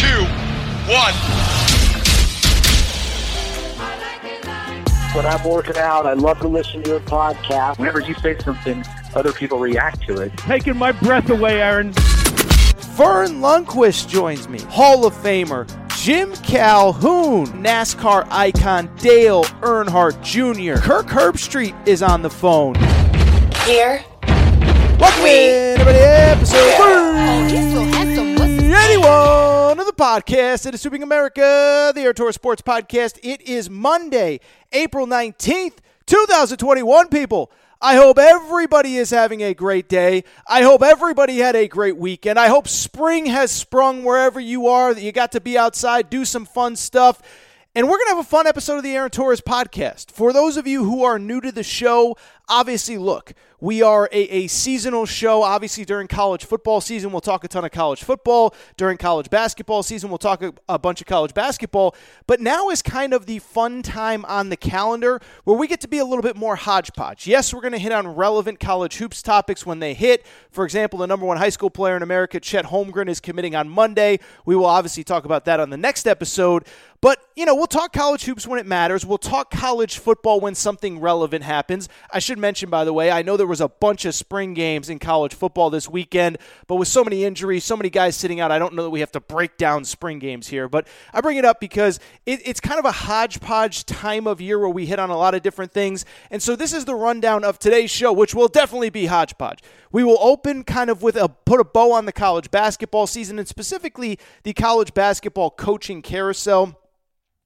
Three, two, one. When I'm working out, I love to listen to your podcast. Whenever you say something, other people react to it. Taking my breath away, Aaron. Verne Lundquist joins me, Hall of Famer. Jim Calhoun, NASCAR icon Dale Earnhardt Jr. Kirk Herbstreit is on the phone. Here. Welcome We- in, everybody, episode Oh, 81 of the podcast. It is Sweeping America, the Aaron Torres Sports Podcast. It is Monday, April 19th, 2021, people. I hope everybody is having a great day. I hope everybody had a great weekend. I hope spring has sprung wherever you are, that you got to be outside, do some fun stuff. And we're going to have a fun episode of the Aaron Torres podcast. For those of you who are new to the show, obviously, look, we are a, a seasonal show. Obviously, during college football season, we'll talk a ton of college football. During college basketball season, we'll talk a, a bunch of college basketball. But now is kind of the fun time on the calendar where we get to be a little bit more hodgepodge. Yes, we're going to hit on relevant college hoops topics when they hit. For example, the number one high school player in America, Chet Holmgren, is committing on Monday. We will obviously talk about that on the next episode. But, you know, we'll talk college hoops when it matters. We'll talk college football when something relevant happens. I should mention, by the way, I know there was a bunch of spring games in college football this weekend, but with so many injuries, so many guys sitting out, I don't know that we have to break down spring games here. But I bring it up because it, it's kind of a hodgepodge time of year where we hit on a lot of different things. And so this is the rundown of today's show, which will definitely be hodgepodge. We will open kind of with a put a bow on the college basketball season and specifically the college basketball coaching carousel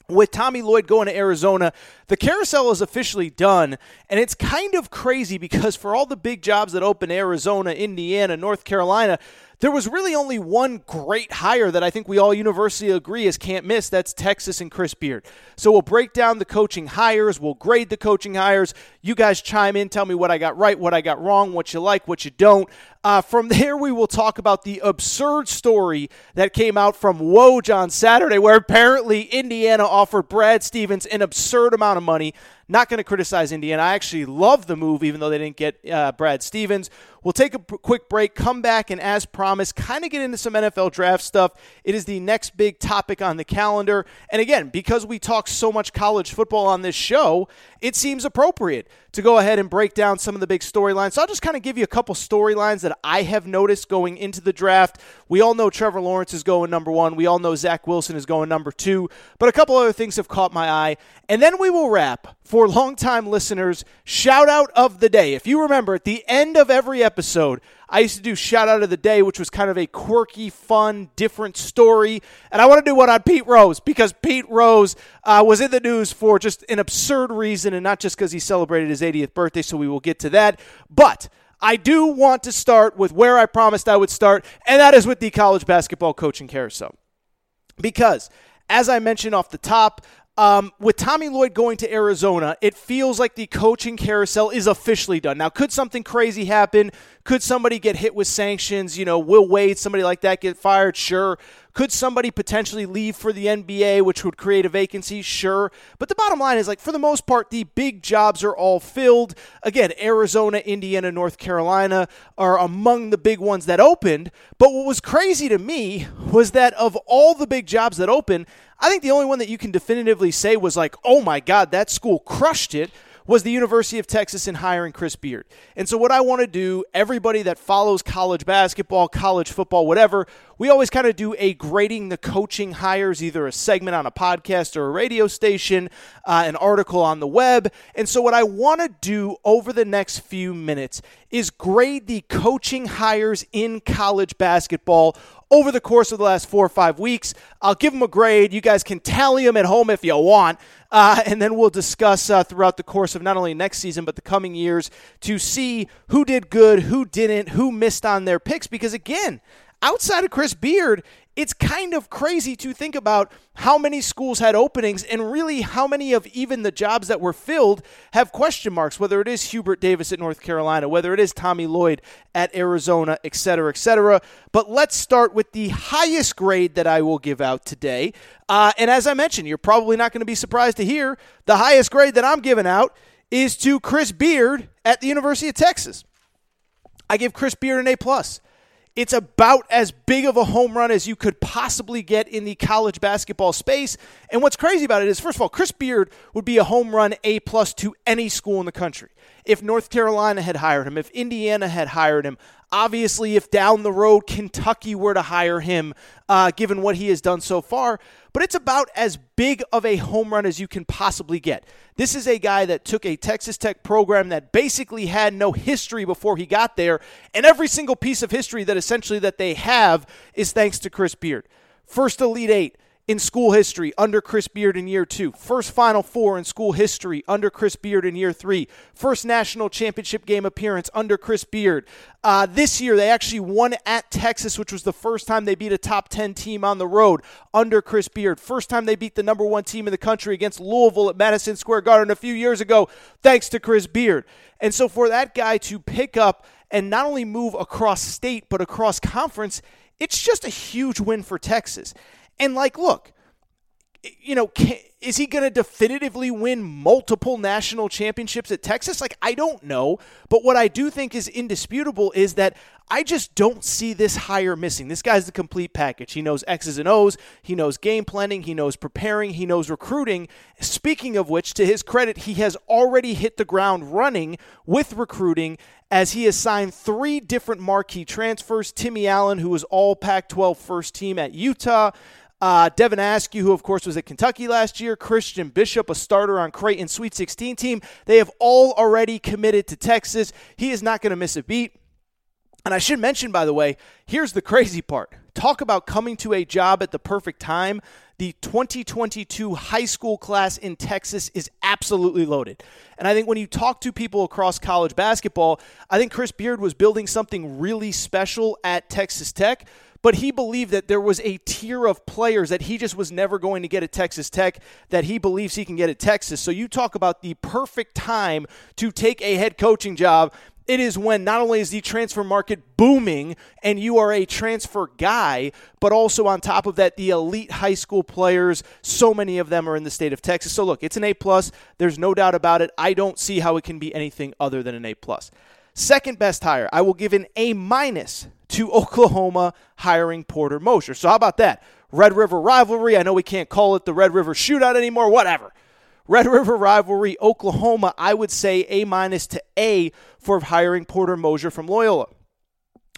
with Tommy Lloyd going to Arizona, the carousel is officially done. And it's kind of crazy because for all the big jobs that open Arizona, Indiana, North Carolina, there was really only one great hire that I think we all universally agree is can't miss. That's Texas and Chris Beard. So we'll break down the coaching hires. We'll grade the coaching hires. You guys chime in, tell me what I got right, what I got wrong, what you like, what you don't. Uh, from there, we will talk about the absurd story that came out from Woj on Saturday, where apparently Indiana offered Brad Stevens an absurd amount of money. Not going to criticize Indiana. I actually love the move, even though they didn't get uh, Brad Stevens. We'll take a p- quick break, come back, and as promised, kind of get into some NFL draft stuff. It is the next big topic on the calendar. And again, because we talk so much college football on this show, it seems appropriate to go ahead and break down some of the big storylines. So I'll just kind of give you a couple storylines that I have noticed going into the draft. We all know Trevor Lawrence is going number one. We all know Zach Wilson is going number two. But a couple other things have caught my eye. And then we will wrap for longtime listeners. Shout out of the day. If you remember, at the end of every episode, I used to do shout out of the day, which was kind of a quirky, fun, different story. And I want to do one on Pete Rose because Pete Rose uh, was in the news for just an absurd reason and not just because he celebrated his 80th birthday. So we will get to that. But I do want to start with where I promised I would start, and that is with the college basketball coaching carousel. Because, as I mentioned off the top, um, with Tommy Lloyd going to Arizona, it feels like the coaching carousel is officially done. Now, could something crazy happen? Could somebody get hit with sanctions? You know, Will Wade, somebody like that get fired? Sure. Could somebody potentially leave for the NBA, which would create a vacancy? Sure. But the bottom line is, like, for the most part, the big jobs are all filled. Again, Arizona, Indiana, North Carolina are among the big ones that opened. But what was crazy to me was that of all the big jobs that opened, I think the only one that you can definitively say was like, oh my God, that school crushed it was the University of Texas in hiring Chris Beard. And so, what I want to do, everybody that follows college basketball, college football, whatever, we always kind of do a grading the coaching hires, either a segment on a podcast or a radio station, uh, an article on the web. And so, what I want to do over the next few minutes is grade the coaching hires in college basketball over the course of the last four or five weeks. I'll give them a grade. You guys can tally them at home if you want. Uh, and then we'll discuss uh, throughout the course of not only next season, but the coming years to see who did good, who didn't, who missed on their picks. Because again, outside of Chris Beard, it's kind of crazy to think about how many schools had openings and really how many of even the jobs that were filled have question marks, whether it is Hubert Davis at North Carolina, whether it is Tommy Lloyd at Arizona, et cetera, et cetera. But let's start with the highest grade that I will give out today. Uh, and as I mentioned, you're probably not going to be surprised to hear the highest grade that I'm giving out is to Chris Beard at the University of Texas. I give Chris Beard an A plus. It's about as big of a home run as you could possibly get in the college basketball space. And what's crazy about it is, first of all, Chris Beard would be a home run A plus to any school in the country. If North Carolina had hired him, if Indiana had hired him, obviously, if down the road Kentucky were to hire him, uh, given what he has done so far, but it's about as big of a home run as you can possibly get. This is a guy that took a Texas Tech program that basically had no history before he got there, and every single piece of history that essentially that they have is thanks to Chris Beard. First Elite Eight, in school history under Chris Beard in year two, first Final Four in school history under Chris Beard in year three, first national championship game appearance under Chris Beard. Uh, this year, they actually won at Texas, which was the first time they beat a top 10 team on the road under Chris Beard. First time they beat the number one team in the country against Louisville at Madison Square Garden a few years ago, thanks to Chris Beard. And so for that guy to pick up and not only move across state, but across conference, it's just a huge win for Texas. And like, look, you know, can, is he going to definitively win multiple national championships at Texas? Like, I don't know. But what I do think is indisputable is that I just don't see this hire missing. This guy's the complete package. He knows X's and O's, he knows game planning, he knows preparing, he knows recruiting. Speaking of which, to his credit, he has already hit the ground running with recruiting as he has signed three different marquee transfers. Timmy Allen, who was all Pac 12 first team at Utah. Uh, Devin Askew, who of course was at Kentucky last year, Christian Bishop, a starter on Creighton Sweet 16 team. They have all already committed to Texas. He is not going to miss a beat. And I should mention, by the way, here's the crazy part. Talk about coming to a job at the perfect time. The 2022 high school class in Texas is absolutely loaded. And I think when you talk to people across college basketball, I think Chris Beard was building something really special at Texas Tech but he believed that there was a tier of players that he just was never going to get at Texas Tech that he believes he can get at Texas. So you talk about the perfect time to take a head coaching job. It is when not only is the transfer market booming and you are a transfer guy, but also on top of that, the elite high school players, so many of them are in the state of Texas. So look, it's an A plus. There's no doubt about it. I don't see how it can be anything other than an A plus. Second best hire, I will give an A minus to Oklahoma hiring Porter Moser. So how about that? Red River rivalry. I know we can't call it the Red River shootout anymore. Whatever. Red River rivalry, Oklahoma, I would say A minus to A for hiring Porter Moser from Loyola.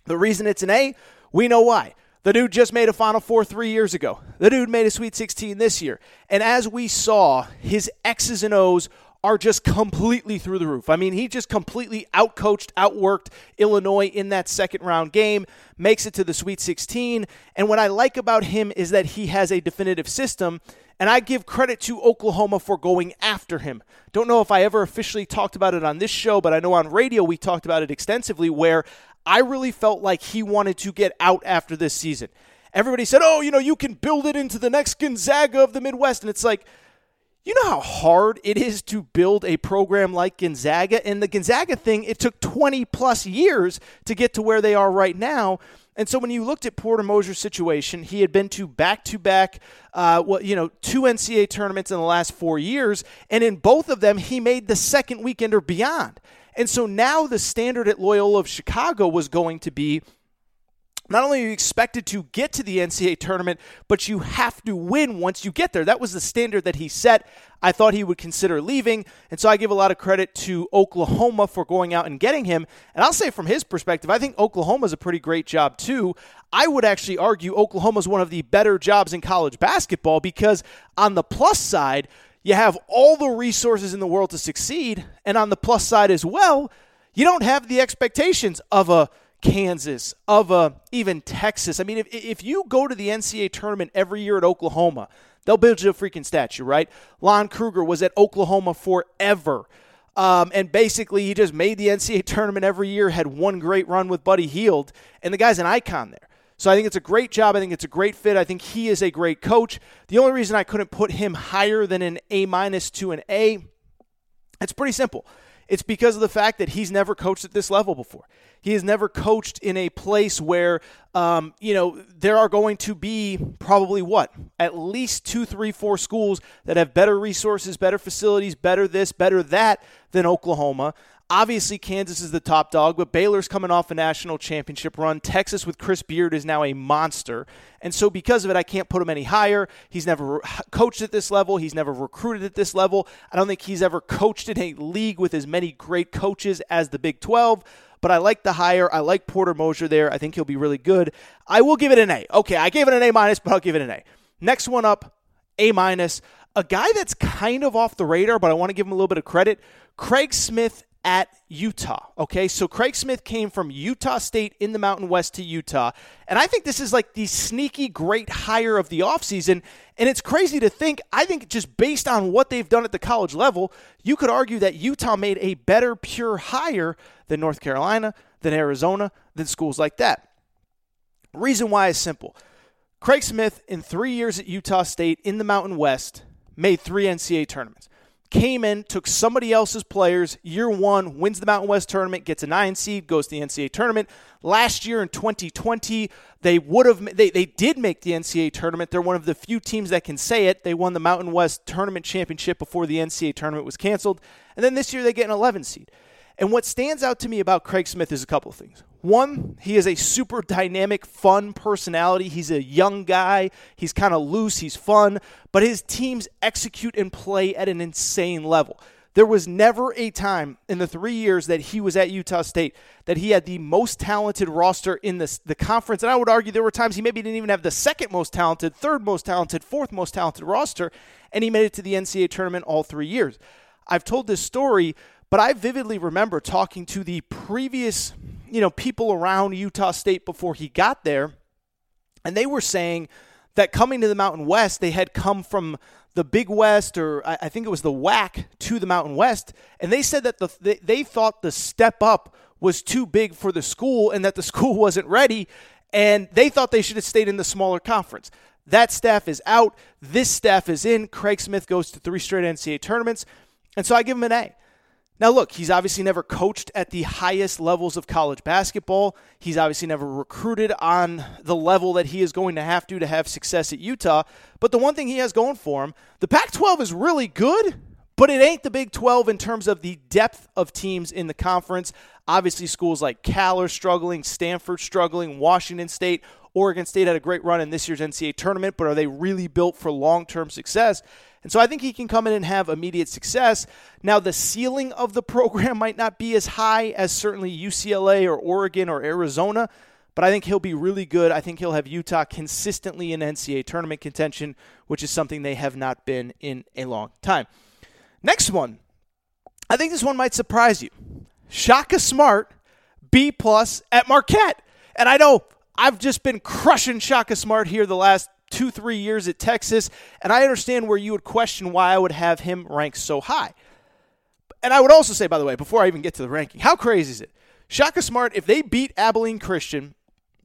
The reason it's an A, we know why. The dude just made a Final Four three years ago. The dude made a Sweet 16 this year. And as we saw, his X's and O's are just completely through the roof. I mean, he just completely outcoached, outworked Illinois in that second round game, makes it to the Sweet 16. And what I like about him is that he has a definitive system. And I give credit to Oklahoma for going after him. Don't know if I ever officially talked about it on this show, but I know on radio we talked about it extensively where I really felt like he wanted to get out after this season. Everybody said, oh, you know, you can build it into the next Gonzaga of the Midwest. And it's like, you know how hard it is to build a program like Gonzaga? And the Gonzaga thing, it took 20 plus years to get to where they are right now. And so when you looked at Porter Moser's situation, he had been to back to back, you know, two NCAA tournaments in the last four years, and in both of them, he made the second weekend or beyond. And so now the standard at Loyola of Chicago was going to be not only are you expected to get to the NCAA tournament, but you have to win once you get there. That was the standard that he set. I thought he would consider leaving, and so I give a lot of credit to Oklahoma for going out and getting him. And I'll say from his perspective, I think Oklahoma's a pretty great job too. I would actually argue Oklahoma's one of the better jobs in college basketball because on the plus side, you have all the resources in the world to succeed, and on the plus side as well, you don't have the expectations of a Kansas, of a, even Texas. I mean, if, if you go to the NCAA tournament every year at Oklahoma, they'll build you a freaking statue, right? Lon Kruger was at Oklahoma forever. Um, and basically, he just made the NCAA tournament every year, had one great run with Buddy Hield, and the guy's an icon there. So I think it's a great job. I think it's a great fit. I think he is a great coach. The only reason I couldn't put him higher than an A minus to an A, it's pretty simple. It's because of the fact that he's never coached at this level before. He has never coached in a place where, um, you know, there are going to be probably what? At least two, three, four schools that have better resources, better facilities, better this, better that than Oklahoma. Obviously, Kansas is the top dog, but Baylor's coming off a national championship run. Texas with Chris Beard is now a monster. And so, because of it, I can't put him any higher. He's never coached at this level, he's never recruited at this level. I don't think he's ever coached in a league with as many great coaches as the Big 12 but I like the hire. I like Porter Moser there. I think he'll be really good. I will give it an A. Okay, I gave it an A minus, but I'll give it an A. Next one up, A minus. A guy that's kind of off the radar, but I want to give him a little bit of credit. Craig Smith at Utah. Okay, so Craig Smith came from Utah State in the Mountain West to Utah. And I think this is like the sneaky great hire of the offseason. And it's crazy to think, I think just based on what they've done at the college level, you could argue that Utah made a better pure hire than North Carolina, than Arizona, than schools like that. Reason why is simple. Craig Smith, in three years at Utah State in the Mountain West, made three NCAA tournaments came in, took somebody else's players, year one, wins the Mountain West tournament, gets a nine seed, goes to the NCAA tournament. Last year in 2020, they would have they, they did make the NCAA tournament. They're one of the few teams that can say it. They won the Mountain West tournament championship before the NCAA tournament was canceled. And then this year they get an 11 seed. And what stands out to me about Craig Smith is a couple of things. One, he is a super dynamic, fun personality. He's a young guy. He's kind of loose. He's fun. But his teams execute and play at an insane level. There was never a time in the three years that he was at Utah State that he had the most talented roster in the, the conference. And I would argue there were times he maybe didn't even have the second most talented, third most talented, fourth most talented roster. And he made it to the NCAA tournament all three years. I've told this story but I vividly remember talking to the previous, you know, people around Utah State before he got there, and they were saying that coming to the Mountain West, they had come from the Big West, or I think it was the WAC, to the Mountain West, and they said that the they, thought the step up was too big for the school, and that the school wasn't ready, and they thought they should have stayed in the smaller conference. That staff is out. This staff is in. Craig Smith goes to three straight NCAA tournaments. And so I give him an A. Now, look, he's obviously never coached at the highest levels of college basketball. He's obviously never recruited on the level that he is going to have to to have success at Utah. But the one thing he has going for him, the Pac 12 is really good, but it ain't the Big 12 in terms of the depth of teams in the conference. Obviously, schools like Cal are struggling, Stanford struggling, Washington State, Oregon State had a great run in this year's NCAA tournament, but are they really built for long term success? And so I think he can come in and have immediate success. Now, the ceiling of the program might not be as high as certainly UCLA or Oregon or Arizona, but I think he'll be really good. I think he'll have Utah consistently in NCAA tournament contention, which is something they have not been in a long time. Next one. I think this one might surprise you. Shaka Smart, B plus at Marquette. And I know I've just been crushing Shaka Smart here the last two, three years at Texas, and I understand where you would question why I would have him ranked so high. And I would also say, by the way, before I even get to the ranking, how crazy is it? Shaka Smart, if they beat Abilene Christian,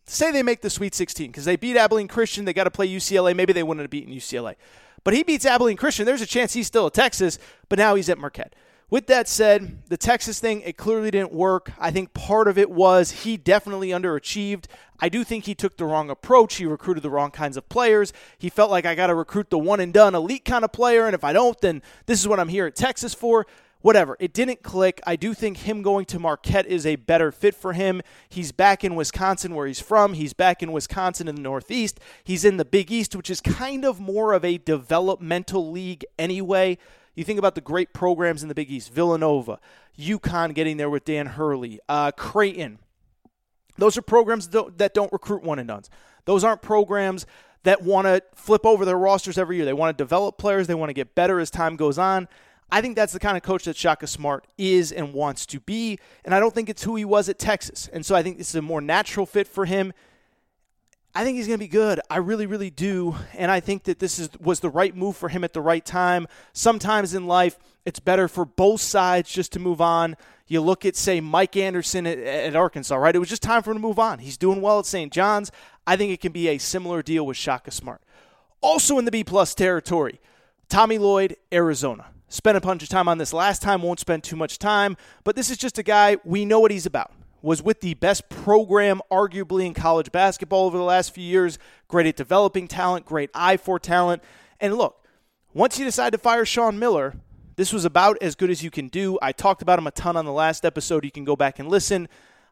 say they make the Sweet 16, because they beat Abilene Christian, they got to play UCLA. Maybe they wouldn't have beaten UCLA. But he beats Abilene Christian. There's a chance he's still at Texas, but now he's at Marquette. With that said, the Texas thing, it clearly didn't work. I think part of it was he definitely underachieved. I do think he took the wrong approach. He recruited the wrong kinds of players. He felt like I got to recruit the one and done elite kind of player, and if I don't, then this is what I'm here at Texas for. Whatever. It didn't click. I do think him going to Marquette is a better fit for him. He's back in Wisconsin where he's from. He's back in Wisconsin in the Northeast. He's in the Big East, which is kind of more of a developmental league anyway. You think about the great programs in the Big East Villanova, UConn getting there with Dan Hurley, uh, Creighton. Those are programs that don't recruit one and dones. Those aren't programs that want to flip over their rosters every year. They want to develop players, they want to get better as time goes on. I think that's the kind of coach that Shaka Smart is and wants to be. And I don't think it's who he was at Texas. And so I think this is a more natural fit for him. I think he's going to be good. I really, really do. And I think that this is was the right move for him at the right time. Sometimes in life, it's better for both sides just to move on. You look at, say, Mike Anderson at, at, Arkansas, right? It was just time for him to move on. He's doing well at St. John's. I think it can be a similar deal with Shaka Smart. Also in the B plus territory, Tommy Lloyd, Arizona. Spent a bunch of time on this last time, won't spend too much time, but this is just a guy, we know what he's about. Was with the best program, arguably, in college basketball over the last few years. Great at developing talent, great eye for talent. And look, once you decide to fire Sean Miller, this was about as good as you can do. I talked about him a ton on the last episode. You can go back and listen.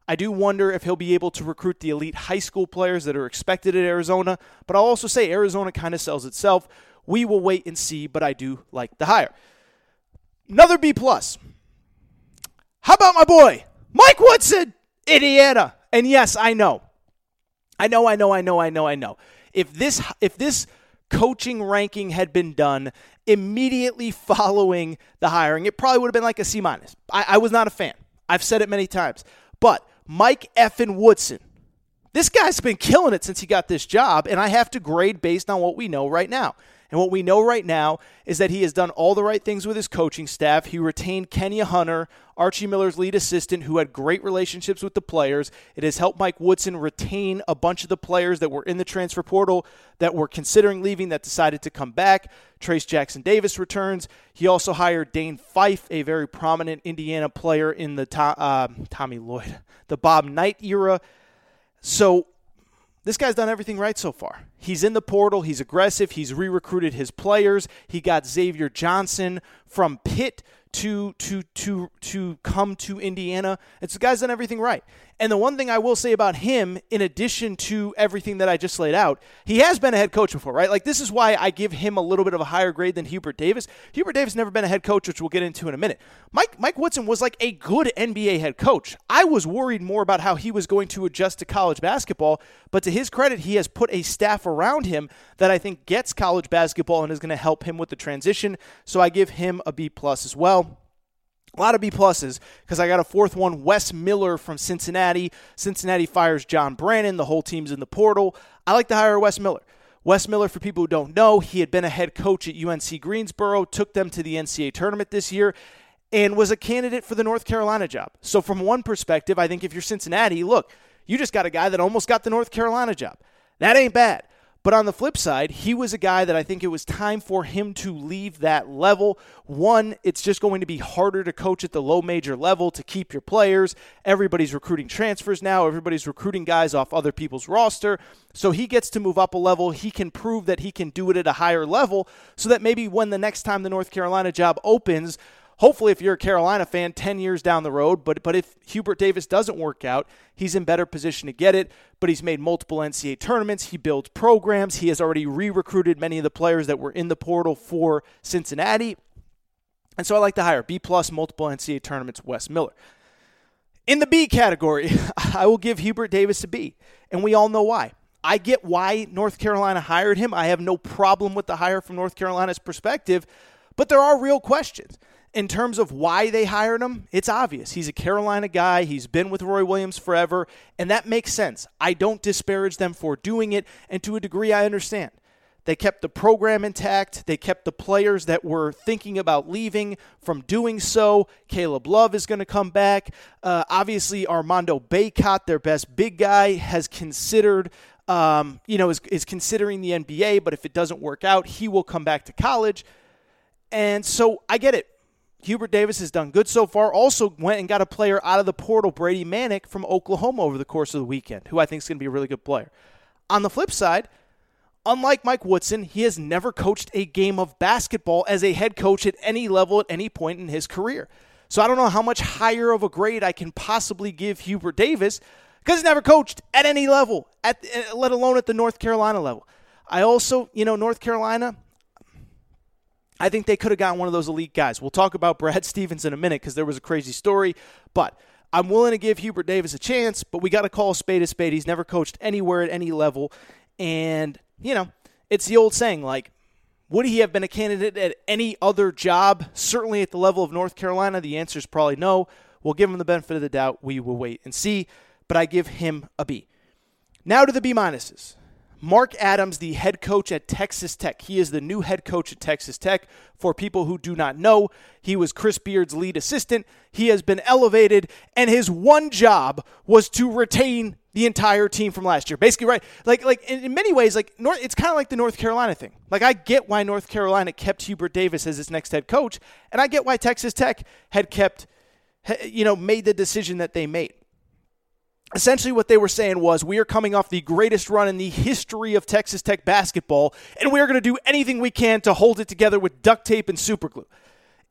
I do wonder if he'll be able to recruit the elite high school players that are expected at Arizona, but I'll also say Arizona kind of sells itself. We will wait and see, but I do like the hire. Another B plus. How about my boy Mike Woodson, Indiana? And yes, I know, I know, I know, I know, I know, I know. If this if this coaching ranking had been done immediately following the hiring, it probably would have been like a C minus. I, I was not a fan. I've said it many times, but Mike Effin Woodson. This guy's been killing it since he got this job, and I have to grade based on what we know right now. And what we know right now is that he has done all the right things with his coaching staff. He retained Kenya Hunter, Archie Miller's lead assistant, who had great relationships with the players. It has helped Mike Woodson retain a bunch of the players that were in the transfer portal that were considering leaving that decided to come back. Trayce Jackson Davis returns. He also hired Dane Fife, a very prominent Indiana player in the uh, Tommy Lloyd, the Bob Knight era. So this guy's done everything right so far. He's in the portal. He's aggressive. He's re recruited his players. He got Xavier Johnson from Pitt to to to to come to Indiana. It's the guy's done everything right. And the one thing I will say about him, in addition to everything that I just laid out, he has been a head coach before, right? Like this is why I give him a little bit of a higher grade than Hubert Davis. Hubert Davis never been a head coach, which we'll get into in a minute. Mike Mike Woodson was like a good NBA head coach. I was worried more about how he was going to adjust to college basketball, but to his credit, he has put a staff around him that I think gets college basketball and is going to help him with the transition. So I give him a B plus as well. A lot of B pluses because I got a fourth one, Wes Miller from Cincinnati. Cincinnati fires John Brannen. The whole team's in the portal. I like to hire Wes Miller. Wes Miller, for people who don't know, he had been a head coach at UNC Greensboro, took them to the NCAA tournament this year, and was a candidate for the North Carolina job. So, from one perspective, I think if you're Cincinnati, look, you just got a guy that almost got the North Carolina job. That ain't bad. But on the flip side, he was a guy that I think it was time for him to leave that level. One, it's just going to be harder to coach at the low major level to keep your players. Everybody's recruiting transfers now, everybody's recruiting guys off other people's roster. So he gets to move up a level. He can prove that he can do it at a higher level so that maybe when the next time the North Carolina job opens, hopefully if you're a Carolina fan 10 years down the road, but but if Hubert Davis doesn't work out, he's in better position to get it, but he's made multiple NCAA tournaments, he builds programs, he has already re-recruited many of the players that were in the portal for Cincinnati. And so I like to hire B plus multiple NCAA tournaments Wes Miller. In the B category, I will give Hubert Davis a B, and we all know why. I get why North Carolina hired him. I have no problem with the hire from North Carolina's perspective, but there are real questions in terms of why they hired him, it's obvious. He's a Carolina guy. He's been with Roy Williams forever, and that makes sense. I don't disparage them for doing it, and to a degree, I understand. They kept the program intact. They kept the players that were thinking about leaving from doing so. Caleb Love is going to come back. Uh, obviously, Armando Bacot, their best big guy, has considered um, you know, is, is considering the NBA, but if it doesn't work out, he will come back to college. And so I get it. Hubert Davis has done good so far. Also went and got a player out of the portal, Brady Manek from Oklahoma over the course of the weekend, who I think is going to be a really good player. On the flip side, unlike Mike Woodson, he has never coached a game of basketball as a head coach at any level at any point in his career. So I don't know how much higher of a grade I can possibly give Hubert Davis because he's never coached at any level, at eh, let alone at the North Carolina level. I also, you know, North Carolina, I think they could have gotten one of those elite guys. We'll talk about Brad Stevens in a minute because there was a crazy story, but I'm willing to give Hubert Davis a chance, but we got to call a spade a spade. He's never coached anywhere at any level. And, you know, it's the old saying like, would he have been a candidate at any other job, certainly at the level of North Carolina? The answer is probably no. We'll give him the benefit of the doubt. We will wait and see, but I give him a B. Now to the B minuses. Mark Adams, the head coach at Texas Tech. He is the new head coach at Texas Tech. For people who do not know, he was Chris Beard's lead assistant. He has been elevated, and his one job was to retain the entire team from last year. Basically, right? Like, like in, many ways, like North, it's kind of like the North Carolina thing. Like, I get why North Carolina kept Hubert Davis as its next head coach, and I get why Texas Tech had kept, you know, made the decision that they made. Essentially, what they were saying was, we are coming off the greatest run in the history of Texas Tech basketball, and we are going to do anything we can to hold it together with duct tape and superglue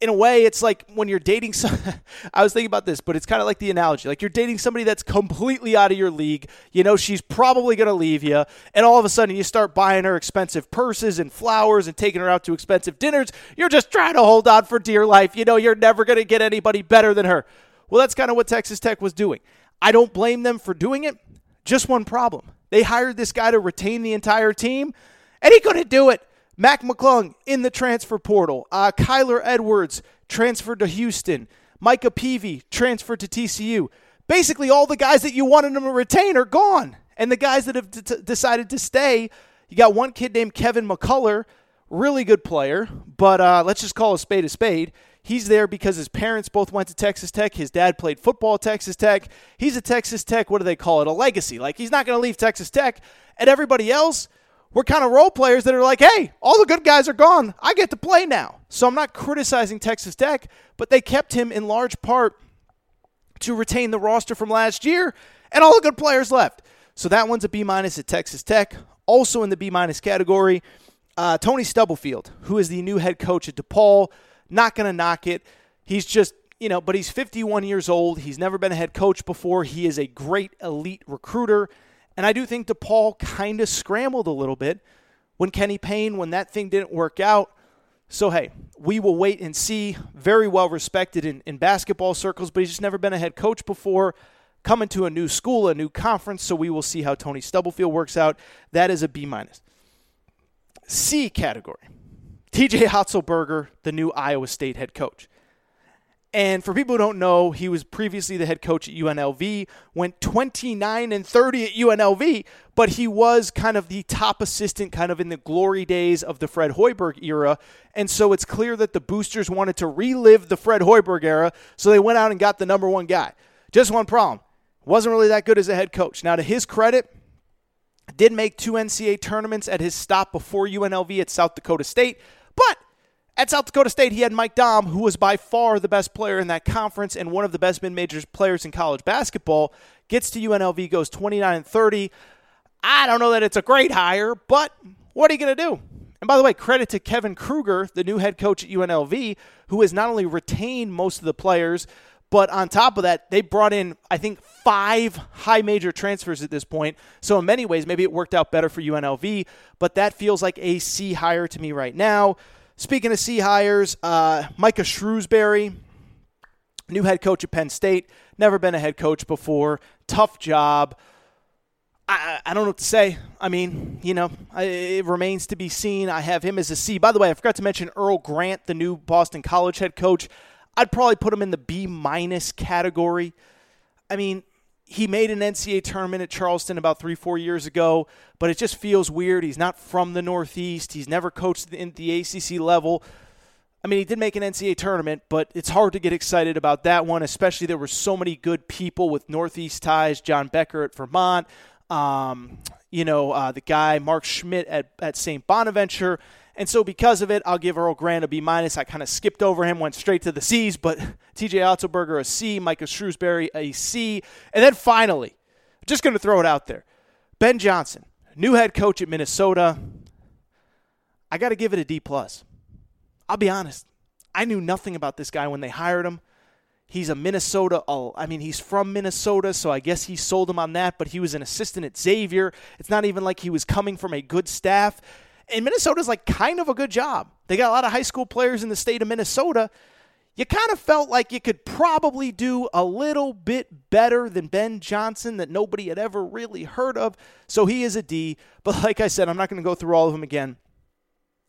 in a way, it's like when you're dating. Some, I was thinking about this, but it's kind of like the analogy. Like you're dating somebody that's completely out of your league. You know, she's probably going to leave you, and all of a sudden you start buying her expensive purses and flowers and taking her out to expensive dinners. You're just trying to hold on for dear life. You know, you're never going to get anybody better than her. Well, that's kind of what Texas Tech was doing. I don't blame them for doing it. Just one problem. They hired this guy to retain the entire team, and he couldn't do it. Mac McClung in the transfer portal. Uh, Kyler Edwards transferred to Houston. Micah Peavy transferred to TCU. Basically, all the guys that you wanted them to retain are gone. And the guys that have d- decided to stay, you got one kid named Kevin McCullar, really good player, but uh, let's just call a spade a spade. He's there because his parents both went to Texas Tech. His dad played football at Texas Tech. He's a Texas Tech, what do they call it? A legacy. Like, he's not going to leave Texas Tech. And everybody else, we're kind of role players that are like, hey, all the good guys are gone. I get to play now. So I'm not criticizing Texas Tech, but they kept him in large part to retain the roster from last year, and all the good players left. So that one's a B minus at Texas Tech. Also in the B minus category, uh, Tony Stubblefield, who is the new head coach at DePaul. Not going to knock it. He's just, you know, but he's 51 years old. He's never been a head coach before. He is a great elite recruiter. And I do think DePaul kind of scrambled a little bit when Kenny Payne, when that thing didn't work out. So, hey, we will wait and see. Very well respected in, in basketball circles, but he's just never been a head coach before. Coming to a new school, a new conference, so we will see how Tony Stubblefield works out. That is a B minus. C category. TJ Otzelberger, the new Iowa State head coach. And for people who don't know, he was previously the head coach at UNLV, went 29 and 30 at UNLV, but he was kind of the top assistant kind of in the glory days of the Fred Hoiberg era. And so it's clear that the boosters wanted to relive the Fred Hoiberg era, so they went out and got the number one guy. Just one problem. Wasn't really that good as a head coach. Now, to his credit, did make two NCAA tournaments at his stop before UNLV at South Dakota State, but at South Dakota State, he had Mike Daum, who was by far the best player in that conference and one of the best mid majors players in college basketball. Gets to UNLV, goes 29 and 30. I don't know that it's a great hire, but what are you going to do? And by the way, credit to Kevin Kruger, the new head coach at UNLV, who has not only retained most of the players, but on top of that, they brought in, I think, five high major transfers at this point. So, in many ways, maybe it worked out better for UNLV, but that feels like a C hire to me right now. Speaking of C hires, uh, Micah Shrewsbury, new head coach at Penn State, never been a head coach before, tough job. I, I don't know what to say. I mean, you know, I, it remains to be seen. I have him as a C. By the way, I forgot to mention Earl Grant, the new Boston College head coach. I'd probably put him in the B minus category. I mean, he made an NCAA tournament at Charleston about three, four years ago, but it just feels weird. He's not from the Northeast. He's never coached in the ACC level. I mean, he did make an NCAA tournament, but it's hard to get excited about that one, especially there were so many good people with Northeast ties. John Becker at Vermont, um, you know, uh, the guy Mark Schmidt at, at St. Bonaventure. And so because of it, I'll give Earl Grant a B minus. I kind of skipped over him, went straight to the C's, but TJ Otzelberger a C, Micah Shrewsbury a C. And then finally, just going to throw it out there. Ben Johnson, new head coach at Minnesota. I got to give it a D plus. I'll be honest. I knew nothing about this guy when they hired him. He's a Minnesota. I mean, he's from Minnesota, so I guess he sold him on that. But he was an assistant at Xavier. It's not even like he was coming from a good staff. And Minnesota's like kind of a good job. They got a lot of high school players in the state of Minnesota. You kind of felt like you could probably do a little bit better than Ben Johnson that nobody had ever really heard of. So he is a D. But like I said, I'm not going to go through all of them again.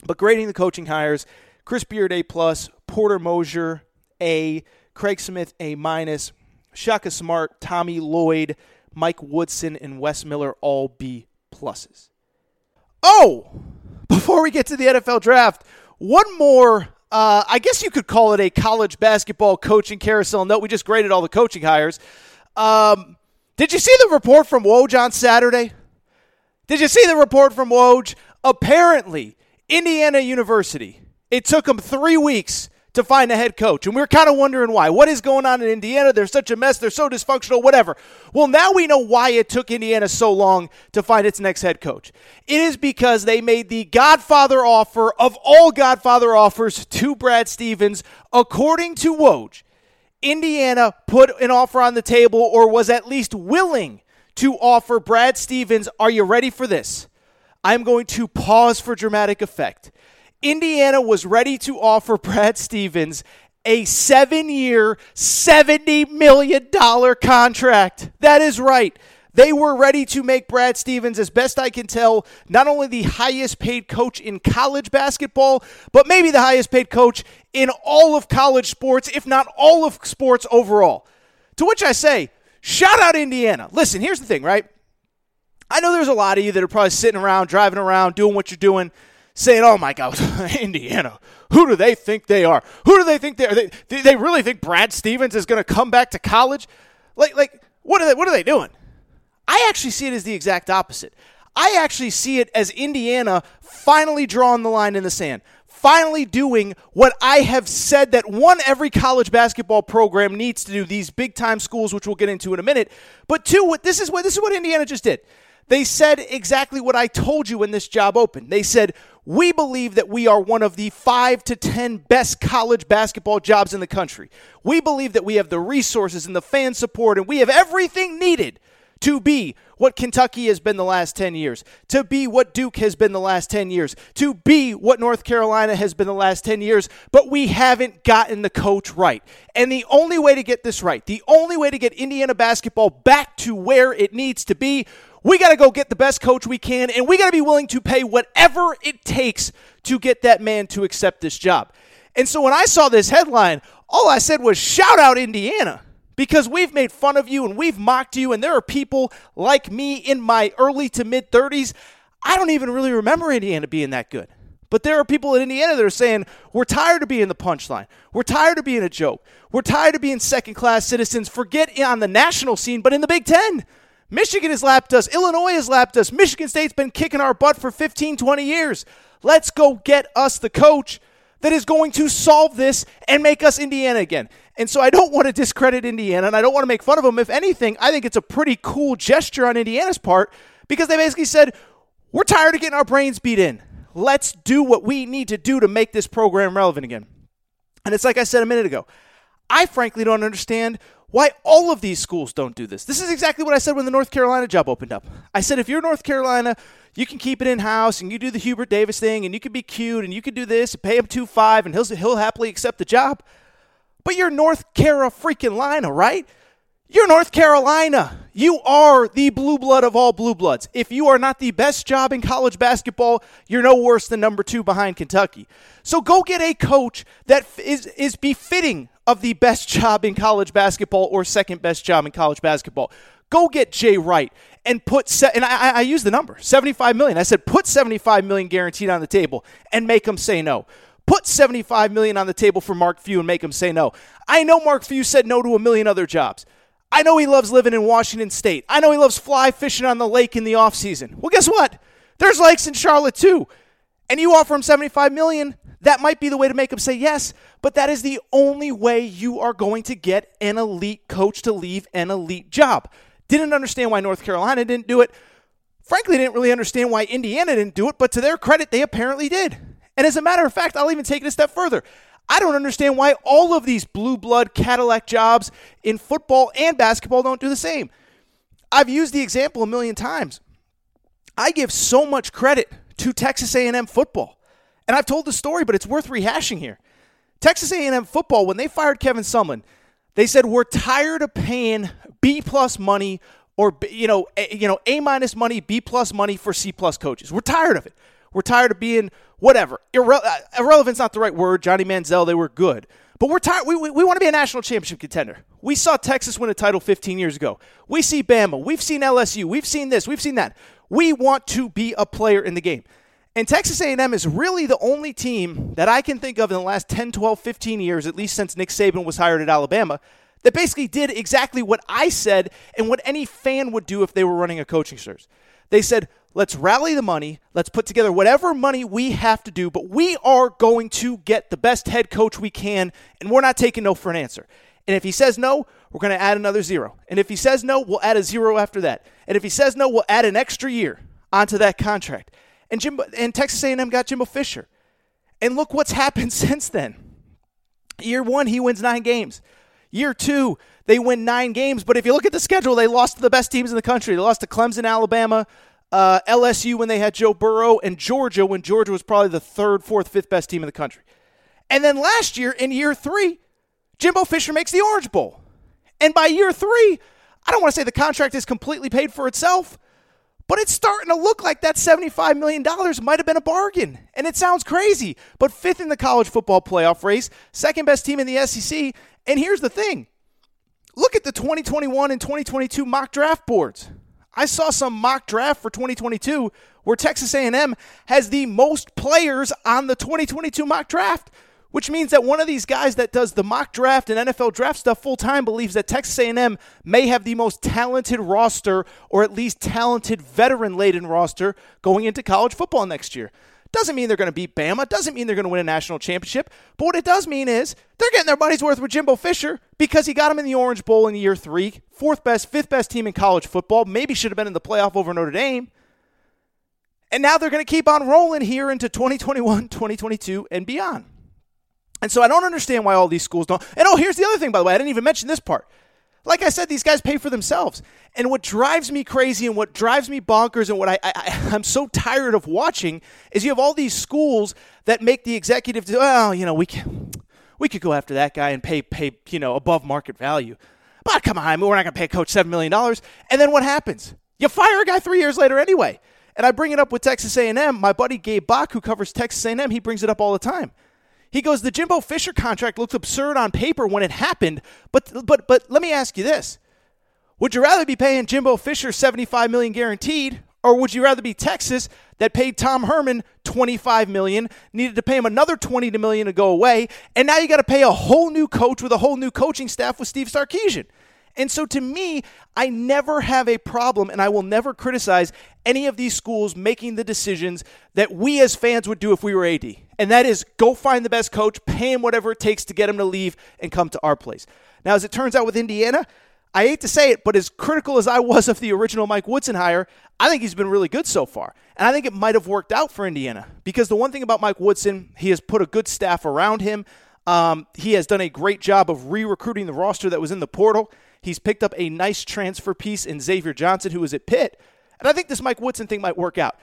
But grading the coaching hires, Chris Beard A plus, Porter Moser A, Craig Smith A minus, Shaka Smart, Tommy Lloyd, Mike Woodson, and Wes Miller all B pluses. Oh, before we get to the NFL draft, one more. Uh, I guess you could call it a college basketball coaching carousel note. We just graded all the coaching hires. Um, Did you see the report from Woj on Saturday? Did you see the report from Woj? Apparently, Indiana University, it took them three weeks to find a head coach. And we are kind of wondering why. What is going on in Indiana? They're such a mess. They're so dysfunctional, whatever. Well, now we know why it took Indiana so long to find its next head coach. It is because they made the Godfather offer of all Godfather offers to Brad Stevens, according to Woj. Indiana put an offer on the table or was at least willing to offer Brad Stevens. Are you ready for this? I'm going to pause for dramatic effect. Indiana was ready to offer Brad Stevens a seven year, $70 million contract. That is right. They were ready to make Brad Stevens, as best I can tell, not only the highest paid coach in college basketball, but maybe the highest paid coach in all of college sports, if not all of sports overall. To which I say, shout out Indiana. Listen, here's the thing, right? I know there's a lot of you that are probably sitting around, driving around, doing what you're doing, saying, "Oh my God, Indiana, who do they think they are? Who do they think they are? They, they really think Brad Stevens is going to come back to college? Like, like what are they? What are they doing? I actually see it as the exact opposite. I actually see it as Indiana finally drawing the line in the sand, finally doing what I have said that one every college basketball program needs to do. These big time schools, which we'll get into in a minute, but two, what this is what this is what Indiana just did. They said exactly what I told you when this job opened. They said, We believe that we are one of the five to 10 best college basketball jobs in the country. We believe that we have the resources and the fan support, and we have everything needed to be what Kentucky has been the last 10 years, to be what Duke has been the last 10 years, to be what North Carolina has been the last 10 years, but we haven't gotten the coach right. And the only way to get this right, the only way to get Indiana basketball back to where it needs to be we got to go get the best coach we can, and we got to be willing to pay whatever it takes to get that man to accept this job. And so when I saw this headline, all I said was shout out Indiana because we've made fun of you and we've mocked you, and there are people like me in my early to mid 30s. I don't even really remember Indiana being that good. But there are people in Indiana that are saying, we're tired of being the punchline. We're tired of being a joke. We're tired of being second class citizens. Forget on the national scene, but in the Big Ten. Michigan has lapped us. Illinois has lapped us. Michigan State's been kicking our butt for 15, 20 years. Let's go get us the coach that is going to solve this and make us Indiana again. And so I don't want to discredit Indiana and I don't want to make fun of them. If anything, I think it's a pretty cool gesture on Indiana's part because they basically said, we're tired of getting our brains beat in. Let's do what we need to do to make this program relevant again. And it's like I said a minute ago. I frankly don't understand why all of these schools don't do this. This is exactly what I said when the North Carolina job opened up. I said, if you're North Carolina, you can keep it in house and you do the Hubert Davis thing and you can be cute and you can do this and pay him two five and he'll he'll happily accept the job. But you're North Carolina freaking Lina, right? You're North Carolina. You are the blue blood of all blue bloods. If you are not the best job in college basketball, you're no worse than number two behind Kentucky. So go get a coach that is, is befitting of the best job in college basketball or second best job in college basketball. Go get Jay Wright and put se- and I, I use the number 75 million. I said put 75 million guaranteed on the table and make them say no. Put 75 million on the table for Mark Few and make him say no. I know Mark Few said no to a million other jobs. I know he loves living in Washington State. I know he loves fly fishing on the lake in the offseason. Well, guess what? There's lakes in Charlotte too. And you offer him 75 million, that might be the way to make him say yes, but that is the only way you are going to get an elite coach to leave an elite job. Didn't understand why North Carolina didn't do it. Frankly, didn't really understand why Indiana didn't do it, but to their credit, they apparently did. And as a matter of fact, I'll even take it a step further. I don't understand why all of these blue blood Cadillac jobs in football and basketball don't do the same. I've used the example a million times. I give so much credit to Texas A&M football. And I've told the story, but it's worth rehashing here. Texas A&M football, when they fired Kevin Sumlin, they said we're tired of paying B plus money or you know a, you know A minus money, B plus money for C plus coaches. We're tired of it. We're tired of being whatever. Irre- uh, irrelevant's not the right word. Johnny Manziel, they were good. But we're tired. We, we, we want to be a national championship contender. We saw Texas win a title 15 years ago. We see Bama. We've seen LSU. We've seen this. We've seen that. We want to be a player in the game. And Texas A&M is really the only team that I can think of in the last 10, 12, 15 years, at least since Nick Saban was hired at Alabama, that basically did exactly what I said and what any fan would do if they were running a coaching search. They said, let's rally the money, let's put together whatever money we have to do, but we are going to get the best head coach we can, and we're not taking no for an answer. And if he says no, we're going to add another zero. And if he says no, we'll add a zero after that. And if he says no, we'll add an extra year onto that contract. And Jimbo and Texas A&M got Jimbo Fisher. And look what's happened since then. Year 1, he wins 9 games. Year 2, they win 9 games, but if you look at the schedule, they lost to the best teams in the country. They lost to Clemson, Alabama, uh, LSU when they had Joe Burrow, and Georgia when Georgia was probably the third, fourth, fifth best team in the country. And then last year in year 3, Jimbo Fisher makes the Orange Bowl. And by year three, I don't want to say the contract is completely paid for itself, but it's starting to look like that $75 million might have been a bargain. And it sounds crazy, but fifth in the college football playoff race, second best team in the SEC. And here's the thing look at the 2021 and 2022 mock draft boards. I saw some mock draft for 2022 where Texas A&M has the most players on the 2022 mock draft which means that one of these guys that does the mock draft and NFL draft stuff full time believes that Texas A&M may have the most talented roster or at least talented veteran laden roster going into college football next year. Doesn't mean they're going to beat Bama, doesn't mean they're going to win a national championship, but what it does mean is they're getting their money's worth with Jimbo Fisher because he got him in the Orange Bowl in year 3, fourth best, fifth best team in college football, maybe should have been in the playoff over Notre Dame. And now they're going to keep on rolling here into 2021, 2022 and beyond. And so I don't understand why all these schools don't. And oh, here's the other thing, by the way. I didn't even mention this part. Like I said, these guys pay for themselves. And what drives me crazy and what drives me bonkers and what I, I, am so tired of watching is you have all these schools that make the executive, well, you know, we can, we could go after that guy and pay, pay, you know, above market value. But come on, I mean, we're not going to pay a coach $7 million. And then what happens? You fire a guy three years later anyway. And I bring it up with Texas A&M. My buddy Gabe Bach, who covers Texas A&M, he brings it up all the time. He goes, the Jimbo Fisher contract looked absurd on paper when it happened, but but but let me ask you this: Would you rather be paying Jimbo Fisher seventy five million guaranteed, or would you rather be Texas that paid Tom Herman twenty five million, needed to pay him another twenty million to go away, and now you got to pay a whole new coach with a whole new coaching staff with Steve Sarkisian? And so to me, I never have a problem and I will never criticize any of these schools making the decisions that we as fans would do if we were AD. And that is go find the best coach, pay him whatever it takes to get him to leave and come to our place. Now, as it turns out with Indiana, I hate to say it, but as critical as I was of the original Mike Woodson hire, I think he's been really good so far. And I think it might have worked out for Indiana because the one thing about Mike Woodson, he has put a good staff around him. Um, he has done a great job of re recruiting the roster that was in the portal. He's picked up a nice transfer piece in Xavier Johnson, who was at Pitt. And I think this Mike Woodson thing might work out.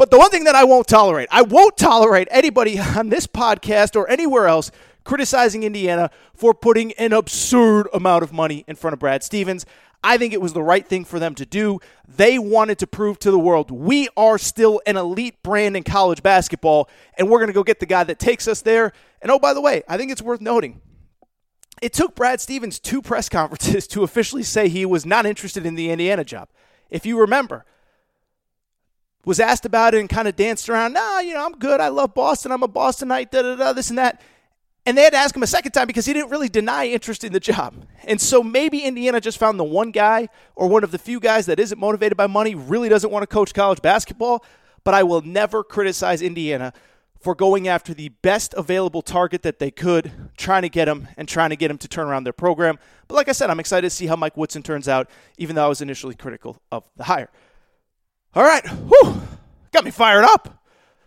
But the one thing that I won't tolerate, I won't tolerate anybody on this podcast or anywhere else criticizing Indiana for putting an absurd amount of money in front of Brad Stevens. I think it was the right thing for them to do. They wanted to prove to the world we are still an elite brand in college basketball, and we're going to go get the guy that takes us there. And oh, by the way, I think it's worth noting it took Brad Stevens two press conferences to officially say he was not interested in the Indiana job. If you remember, was asked about it and kind of danced around. Nah, you know, I'm good. I love Boston. I'm a Bostonite. Da da da. This and that. And they had to ask him a second time because he didn't really deny interest in the job. And so maybe Indiana just found the one guy or one of the few guys that isn't motivated by money, really doesn't want to coach college basketball. But I will never criticize Indiana for going after the best available target that they could, trying to get him and trying to get him to turn around their program. But like I said, I'm excited to see how Mike Woodson turns out, even though I was initially critical of the hire. All right, whew, got me fired up.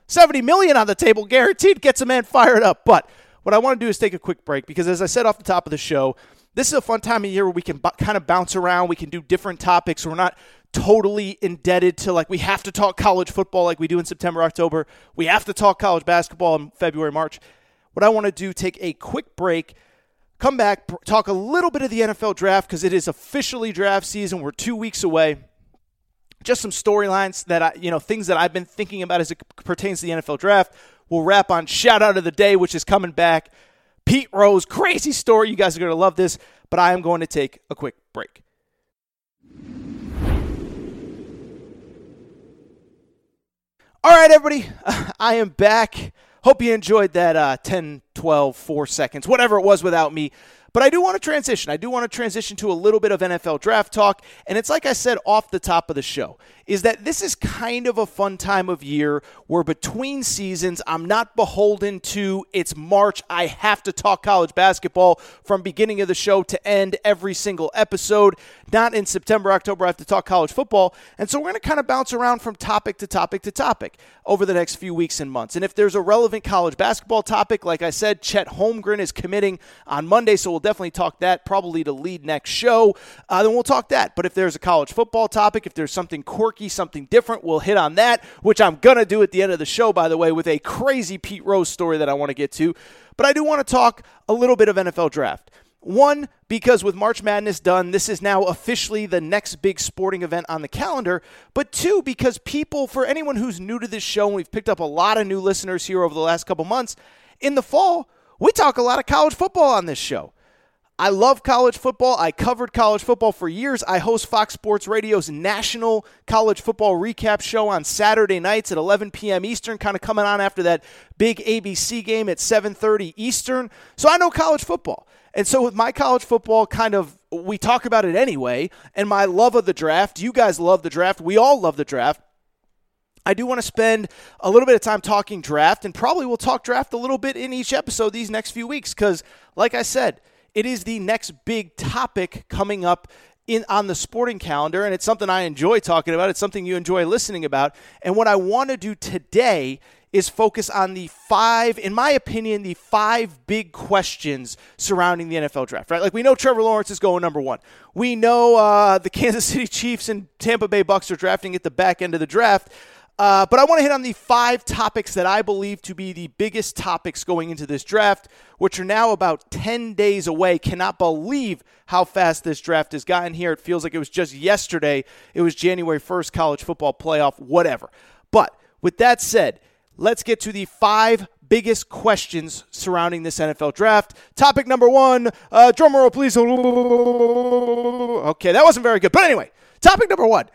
70 million on the table, guaranteed, gets a man fired up. But what I want to do is take a quick break because, as I said off the top of the show, this is a fun time of year where we can b- kind of bounce around. We can do different topics. We're not totally indebted to like we have to talk college football like we do in September, October. We have to talk college basketball in February, March. What I want to do take a quick break, come back, talk a little bit of the NFL draft because it is officially draft season. We're 2 weeks away. Just some storylines that I, you know, things that I've been thinking about as it pertains to the NFL draft. We'll wrap on shout out of the day which is coming back. Pete Rose, crazy story. You guys are going to love this, but I am going to take a quick break. All right, everybody, I am back. Hope you enjoyed that uh, 10, 12, 4 seconds, whatever it was without me. But I do want to transition. I do want to transition to a little bit of NFL draft talk. And it's like I said off the top of the show is that this is kind of a fun time of year where between seasons, I'm not beholden to it's March. I have to talk college basketball from beginning of the show to end every single episode. Not in September, October, I have to talk college football. And so we're going to kind of bounce around from topic to topic to topic over the next few weeks and months. And if there's a relevant college basketball topic, like I said, Chet Holmgren is committing on Monday, so we'll definitely talk that, probably to lead next show. Uh, then we'll talk that. But if there's a college football topic, if there's something quirky, something different, we'll hit on that, which I'm going to do at the end of the show, by the way, with a crazy Pete Rose story that I want to get to. But I do want to talk a little bit of NFL draft. One, because with March Madness done, this is now officially the next big sporting event on the calendar. But two, because people, for anyone who's new to this show, and we've picked up a lot of new listeners here over the last couple months, in the fall, we talk a lot of college football on this show. I love college football. I covered college football for years. I host Fox Sports Radio's national college football recap show on Saturday nights at 11 p.m. Eastern, kind of coming on after that big ABC game at 7:30 Eastern. So I know college football. And so with my college football kind of we talk about it anyway, and my love of the draft, you guys love the draft. We all love the draft. I do want to spend a little bit of time talking draft, and probably we'll talk draft a little bit in each episode these next few weeks because, like I said, it is the next big topic coming up in on the sporting calendar and it's something I enjoy talking about. It's something you enjoy listening about. And what I want to do today is focus on the five, in my opinion, the five big questions surrounding the NFL draft, right? Like we know Trevor Lawrence is going number one. We know uh, the Kansas City Chiefs and Tampa Bay Bucks are drafting at the back end of the draft. Uh, but I want to hit on the five topics that I believe to be the biggest topics going into this draft, which are now about 10 days away. Cannot believe how fast this draft has gotten here. It feels like it was just yesterday. It was January 1st, college football playoff, whatever. But with that said, let's get to the five biggest questions surrounding this NFL draft. Topic number one, uh, drum roll, please. Okay, that wasn't very good. But anyway, topic number one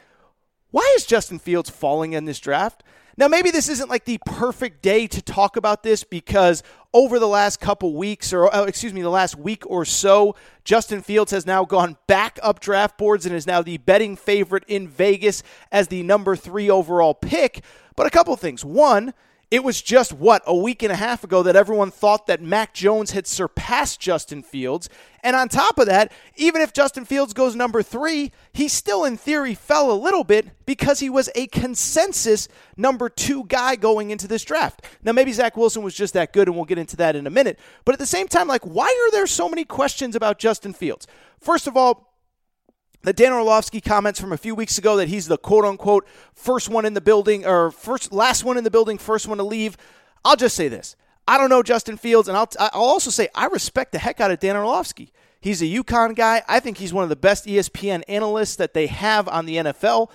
why is Justin Fields falling in this draft? Now, maybe this isn't like the perfect day to talk about this because over the last couple weeks, or uh, excuse me, the last week or so, Justin Fields has now gone back up draft boards and is now the betting favorite in Vegas as the number three overall pick. But a couple things. One, it was just what a week and a half ago that everyone thought that Mac Jones had surpassed Justin Fields. And on top of that, even if Justin Fields goes number three, he still, in theory, fell a little bit because he was a consensus number two guy going into this draft. Now, maybe Zach Wilson was just that good, and we'll get into that in a minute. But at the same time, like, why are there so many questions about Justin Fields? First of all, the Dan Orlovsky comments from a few weeks ago that he's the quote unquote first one in the building or first last one in the building, first one to leave. I'll just say this. I don't know Justin Fields, and I'll, I'll also say I respect the heck out of Dan Orlovsky. He's a UConn guy. I think he's one of the best ESPN analysts that they have on the NFL.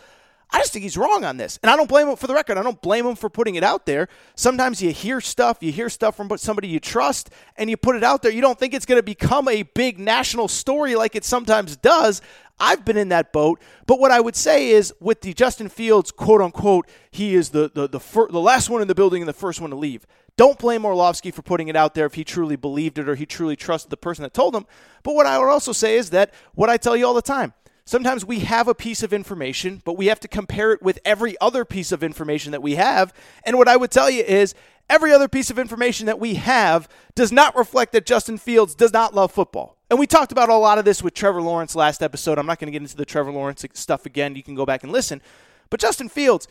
I just think he's wrong on this. And I don't blame him for the record. I don't blame him for putting it out there. Sometimes you hear stuff, you hear stuff from somebody you trust, and you put it out there. You don't think it's going to become a big national story like it sometimes does. I've been in that boat. But what I would say is with the Justin Fields, quote unquote, he is the, the, the, fir- the last one in the building and the first one to leave. Don't blame Orlovsky for putting it out there if he truly believed it or he truly trusted the person that told him. But what I would also say is that what I tell you all the time sometimes we have a piece of information, but we have to compare it with every other piece of information that we have. And what I would tell you is every other piece of information that we have does not reflect that Justin Fields does not love football. And we talked about a lot of this with Trevor Lawrence last episode. I'm not going to get into the Trevor Lawrence stuff again. You can go back and listen. But Justin Fields,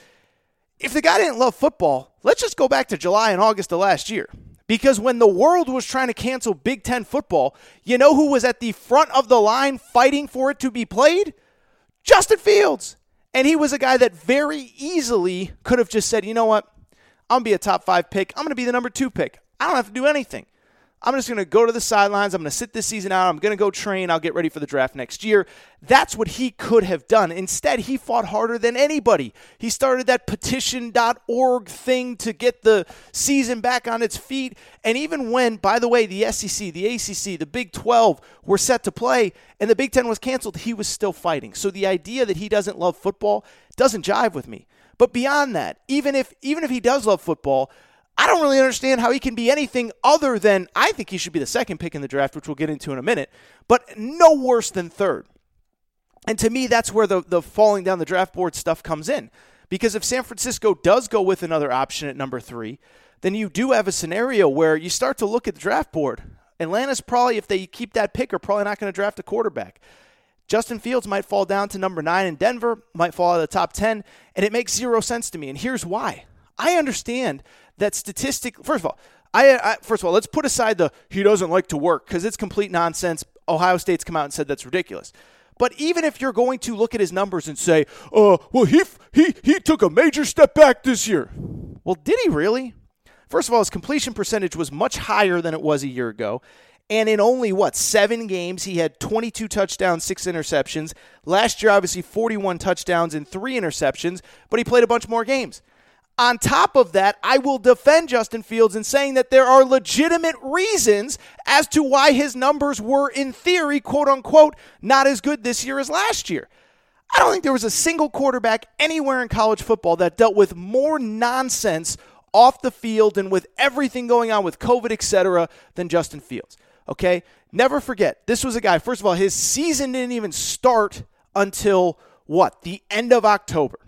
if the guy didn't love football, let's just go back to July and August of last year. Because when the world was trying to cancel Big Ten football, you know who was at the front of the line fighting for it to be played? Justin Fields. And he was a guy that very easily could have just said, you know what? I'm going to be a top five pick. I'm going to be the number two pick. I don't have to do anything. I'm just going to go to the sidelines. I'm going to sit this season out. I'm going to go train. I'll get ready for the draft next year. That's what he could have done. Instead, he fought harder than anybody. He started that petition.org thing to get the season back on its feet. And even when, by the way, the SEC, the ACC, the Big 12 were set to play and the Big 10 was canceled, he was still fighting. So the idea that he doesn't love football doesn't jive with me. But beyond that, even if even if he does love football, I don't really understand how he can be anything other than I think he should be the second pick in the draft, which we'll get into in a minute, but no worse than third. And to me, that's where the, the falling down the draft board stuff comes in. Because if San Francisco does go with another option at number three, then you do have a scenario where you start to look at the draft board. Atlanta's probably, if they keep that pick, are probably not going to draft a quarterback. Justin Fields might fall down to number nine in Denver, might fall out of the top 10, and it makes zero sense to me. And here's why. I understand that statistic. First of all, I, I first of all let's put aside the he doesn't like to work because it's complete nonsense. Ohio State's come out and said that's ridiculous. But even if you're going to look at his numbers and say, "Uh, well, he he he took a major step back this year," well, did he really? First of all, his completion percentage was much higher than it was a year ago. And in only what, seven games, he had 22 touchdowns, six interceptions. Last year, obviously, 41 touchdowns and three interceptions, but he played a bunch more games. On top of that, I will defend Justin Fields in saying that there are legitimate reasons as to why his numbers were, in theory, quote unquote, not as good this year as last year. I don't think there was a single quarterback anywhere in college football that dealt with more nonsense off the field and with everything going on with COVID, etc., than Justin Fields. Okay? Never forget, this was a guy, first of all, his season didn't even start until what? The end of October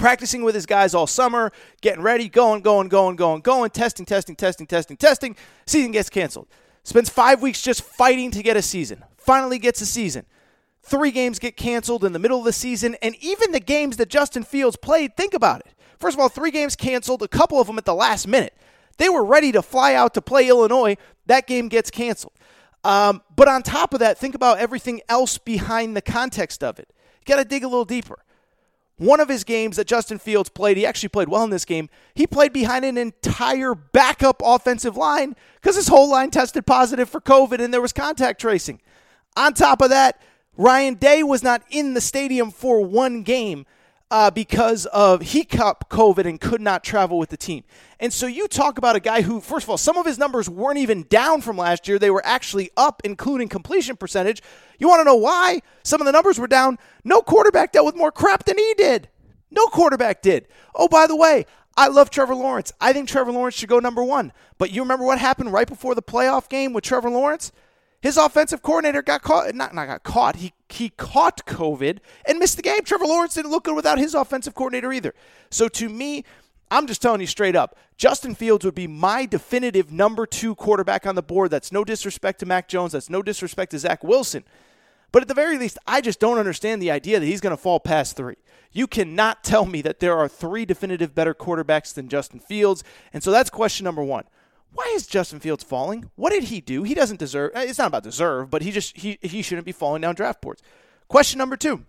practicing with his guys all summer, getting ready, going, going, going, going, going, testing, testing, testing, testing, testing. Season gets canceled. Spends five weeks just fighting to get a season. Finally gets a season. Three games get canceled in the middle of the season, and even the games that Justin Fields played, think about it. First of all, three games canceled, a couple of them at the last minute. They were ready to fly out to play Illinois. That game gets canceled. Um, but on top of that, think about everything else behind the context of it. You got to dig a little deeper. One of his games that Justin Fields played, he actually played well in this game. He played behind an entire backup offensive line because his whole line tested positive for COVID and there was contact tracing. On top of that, Ryan Day was not in the stadium for one game uh, because of he caught COVID and could not travel with the team. And so you talk about a guy who, first of all, some of his numbers weren't even down from last year. They were actually up, including completion percentage. You want to know why? Some of the numbers were down. No quarterback dealt with more crap than he did. No quarterback did. Oh, by the way, I love Trevor Lawrence. I think Trevor Lawrence should go number one. But you remember what happened right before the playoff game with Trevor Lawrence? His offensive coordinator got caught, not, not got caught, he, he caught COVID and missed the game. Trevor Lawrence didn't look good without his offensive coordinator either. So to me, I'm just telling you straight up, Justin Fields would be my definitive number two quarterback on the board. That's no disrespect to Mac Jones. That's no disrespect to Zach Wilson. But at the very least, I just don't understand the idea that he's going to fall past three. You cannot tell me that there are three definitive better quarterbacks than Justin Fields. And so that's question number one why is Justin Fields falling? What did he do? He doesn't deserve. Eh, it's not about deserve, but he just he he shouldn't be falling down draft boards. Question number two: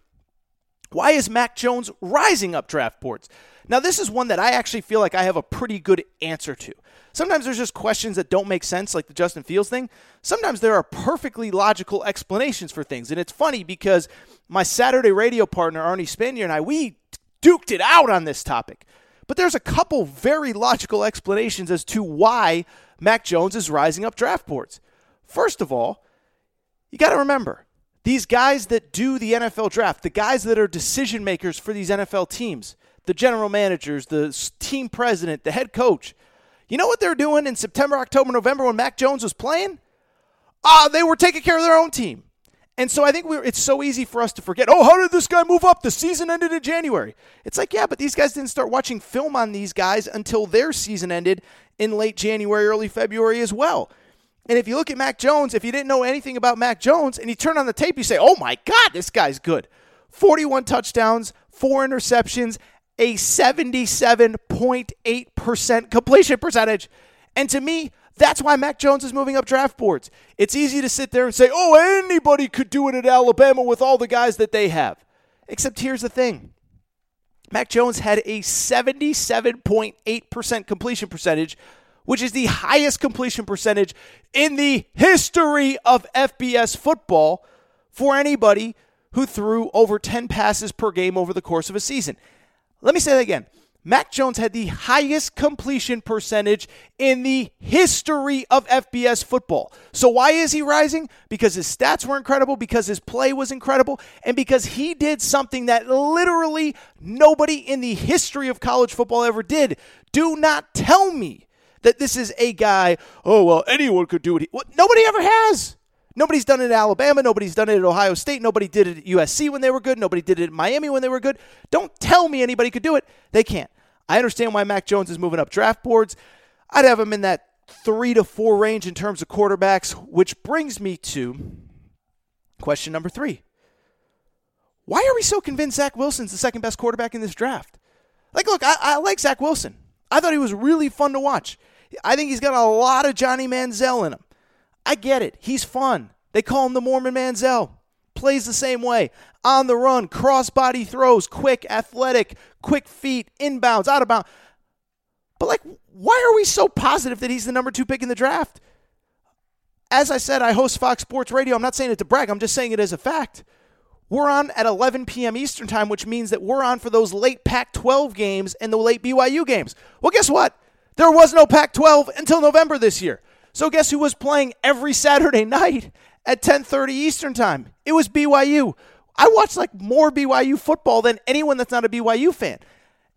Why is Mac Jones rising up draft boards? Now, this is one that I actually feel like I have a pretty good answer to. Sometimes there's just questions that don't make sense, like the Justin Fields thing. Sometimes there are perfectly logical explanations for things, and it's funny because my Saturday radio partner Arnie Spanier and I we duked it out on this topic. But there's a couple very logical explanations as to why Mac Jones is rising up draft boards. First of all, you got to remember these guys that do the NFL draft, the guys that are decision makers for these NFL teams, the general managers, the team president, the head coach, you know what they're doing in September, October, November when Mac Jones was playing? Ah, uh, they were taking care of their own team. And so I think we it's so easy for us to forget, oh, how did this guy move up? The season ended in January. It's like, yeah, but these guys didn't start watching film on these guys until their season ended in late January, early February as well. And if you look at Mac Jones, if you didn't know anything about Mac Jones and you turn on the tape, you say, oh my God, this guy's good. 41 touchdowns, four interceptions, a 77.8% completion percentage. And to me, that's why Mac Jones is moving up draft boards. It's easy to sit there and say, oh, anybody could do it at Alabama with all the guys that they have. Except here's the thing Mac Jones had a 77.8% completion percentage, which is the highest completion percentage in the history of FBS football for anybody who threw over 10 passes per game over the course of a season. Let me say that again. Mac Jones had the highest completion percentage in the history of FBS football. So, why is he rising? Because his stats were incredible, because his play was incredible, and because he did something that literally nobody in the history of college football ever did. Do not tell me that this is a guy, oh, well, anyone could do it. Well, nobody ever has. Nobody's done it at Alabama. Nobody's done it at Ohio State. Nobody did it at USC when they were good. Nobody did it at Miami when they were good. Don't tell me anybody could do it. They can't. I understand why Mac Jones is moving up draft boards. I'd have him in that three to four range in terms of quarterbacks, which brings me to question number three. Why are we so convinced Zach Wilson's the second best quarterback in this draft? Like, look, I, I like Zach Wilson. I thought he was really fun to watch. I think he's got a lot of Johnny Manziel in him. I get it. He's fun. They call him the Mormon Manziel. Plays the same way. On the run, crossbody throws, quick, athletic, quick feet, inbounds, out of bounds. But, like, why are we so positive that he's the number two pick in the draft? As I said, I host Fox Sports Radio. I'm not saying it to brag, I'm just saying it as a fact. We're on at 11 p.m. Eastern Time, which means that we're on for those late Pac 12 games and the late BYU games. Well, guess what? There was no Pac 12 until November this year. So guess who was playing every Saturday night at 10:30 Eastern Time? It was BYU. I watched like more BYU football than anyone that's not a BYU fan.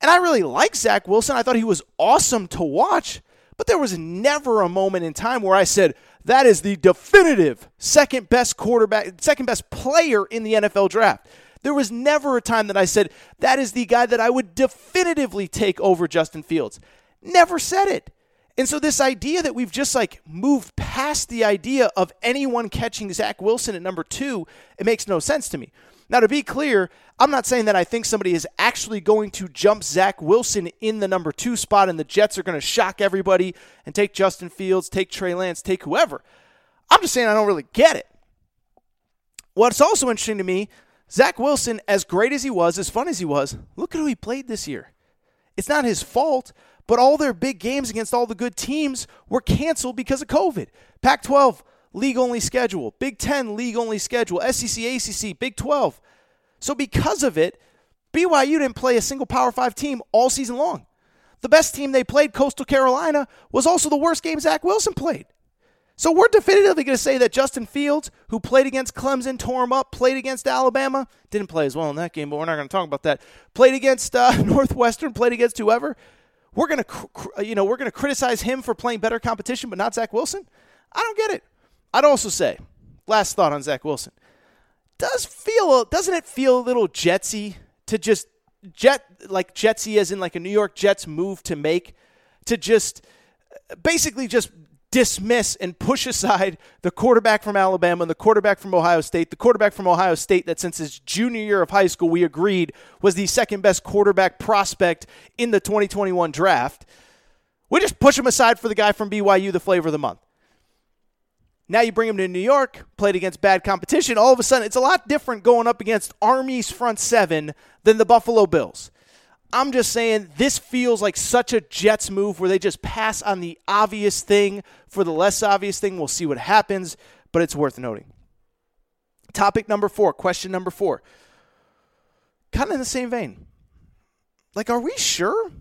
And I really like Zach Wilson. I thought he was awesome to watch, but there was never a moment in time where I said, that is the definitive second best quarterback, second best player in the NFL draft. There was never a time that I said, that is the guy that I would definitively take over Justin Fields. Never said it. And so this idea that we've just like moved past the idea of anyone catching Zach Wilson at number two, it makes no sense to me. Now, to be clear, I'm not saying that I think somebody is actually going to jump Zach Wilson in the number two spot and the Jets are going to shock everybody and take Justin Fields, take Trey Lance, take whoever. I'm just saying I don't really get it. What's also interesting to me, Zach Wilson, as great as he was, as fun as he was, look at who he played this year. It's not his fault, but all their big games against all the good teams were canceled because of COVID. Pac 12, league only schedule. Big 10, league only schedule. SEC, ACC, Big 12. So because of it, BYU didn't play a single Power 5 team all season long. The best team they played, Coastal Carolina, was also the worst game Zach Wilson played. So we're definitively going to say that Justin Fields, who played against Clemson, tore him up, played against Alabama, didn't play as well in that game, but we're not going to talk about that. Played against uh, Northwestern, played against whoever. We're going to, cr- uh, you know, we're going to criticize him for playing better competition, but not Zach Wilson. I don't get it. I'd also say, last thought on Zach Wilson, does feel doesn't it feel a little Jetsy to just jet like Jetsy as in like a New York Jets move to make to just uh, basically just dismiss and push aside the quarterback from Alabama and the quarterback from Ohio State, the quarterback from Ohio State that since his junior year of high school we agreed was the second best quarterback prospect in the 2021 draft. We just push him aside for the guy from BYU, the flavor of the month. Now you bring him to New York, played against bad competition. All of a sudden, it's a lot different going up against Army's front seven than the Buffalo Bills. I'm just saying this feels like such a Jets move where they just pass on the obvious thing for the less obvious thing. We'll see what happens, but it's worth noting. Topic number four, question number four. Kind of in the same vein. Like, are we sure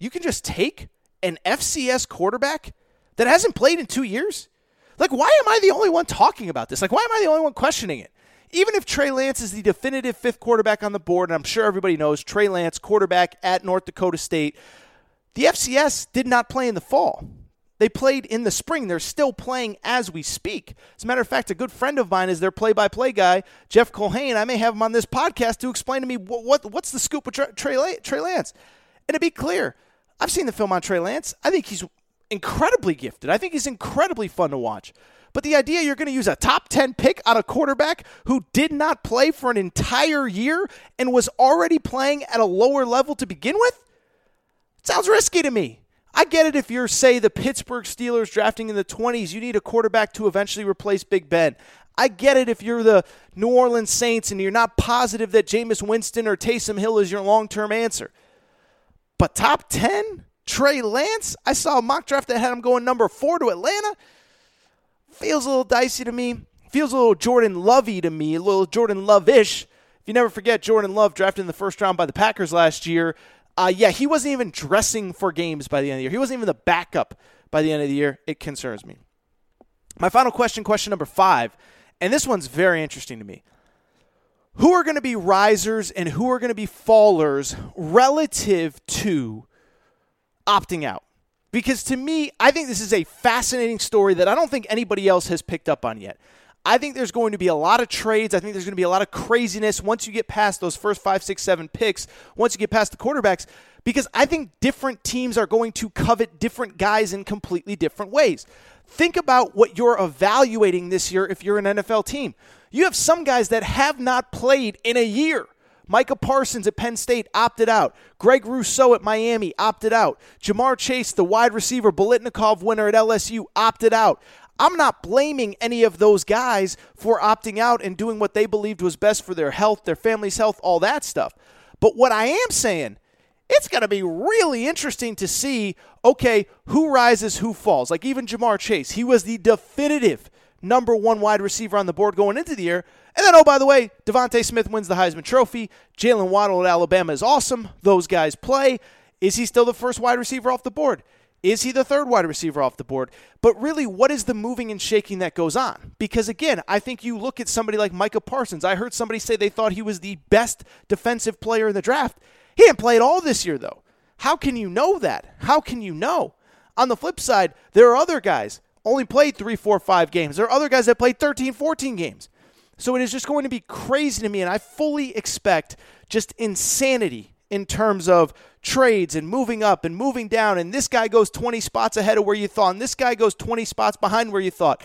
you can just take an FCS quarterback that hasn't played in two years? Like, why am I the only one talking about this? Like, why am I the only one questioning it? Even if Trey Lance is the definitive fifth quarterback on the board, and I'm sure everybody knows Trey Lance, quarterback at North Dakota State, the FCS did not play in the fall. They played in the spring. They're still playing as we speak. As a matter of fact, a good friend of mine is their play-by-play guy, Jeff Culhane. I may have him on this podcast to explain to me what, what what's the scoop with Trey, Trey Lance. And to be clear, I've seen the film on Trey Lance. I think he's incredibly gifted. I think he's incredibly fun to watch. But the idea you're going to use a top 10 pick on a quarterback who did not play for an entire year and was already playing at a lower level to begin with sounds risky to me. I get it if you're, say, the Pittsburgh Steelers drafting in the 20s, you need a quarterback to eventually replace Big Ben. I get it if you're the New Orleans Saints and you're not positive that Jameis Winston or Taysom Hill is your long term answer. But top 10? Trey Lance, I saw a mock draft that had him going number four to Atlanta. Feels a little dicey to me. Feels a little Jordan Lovey to me, a little Jordan Love ish. If you never forget, Jordan Love drafted in the first round by the Packers last year. Uh, yeah, he wasn't even dressing for games by the end of the year. He wasn't even the backup by the end of the year. It concerns me. My final question, question number five, and this one's very interesting to me. Who are going to be risers and who are going to be fallers relative to opting out? Because to me, I think this is a fascinating story that I don't think anybody else has picked up on yet. I think there's going to be a lot of trades. I think there's going to be a lot of craziness once you get past those first five, six, seven picks, once you get past the quarterbacks, because I think different teams are going to covet different guys in completely different ways. Think about what you're evaluating this year if you're an NFL team. You have some guys that have not played in a year. Micah Parsons at Penn State opted out. Greg Rousseau at Miami opted out. Ja'Marr Chase, the wide receiver Biletnikoff winner at LSU, opted out. I'm not blaming any of those guys for opting out and doing what they believed was best for their health, their family's health, all that stuff. But what I am saying, it's going to be really interesting to see okay, who rises, who falls. Like even Ja'Marr Chase, he was the definitive number one wide receiver on the board going into the year. And then, oh, by the way, DeVonta Smith wins the Heisman Trophy. Jaylen Waddle at Alabama is awesome. Those guys play. Is he still the first wide receiver off the board? Is he the third wide receiver off the board? But really, what is the moving and shaking that goes on? Because again, I think you look at somebody like Micah Parsons. I heard somebody say they thought he was the best defensive player in the draft. He didn't play at all this year, though. How can you know that? How can you know? On the flip side, there are other guys only played three, four, five games. There are other guys that played 13, 14 games. So it is just going to be crazy to me, and I fully expect just insanity in terms of trades and moving up and moving down. And this guy goes 20 spots ahead of where you thought, and this guy goes 20 spots behind where you thought.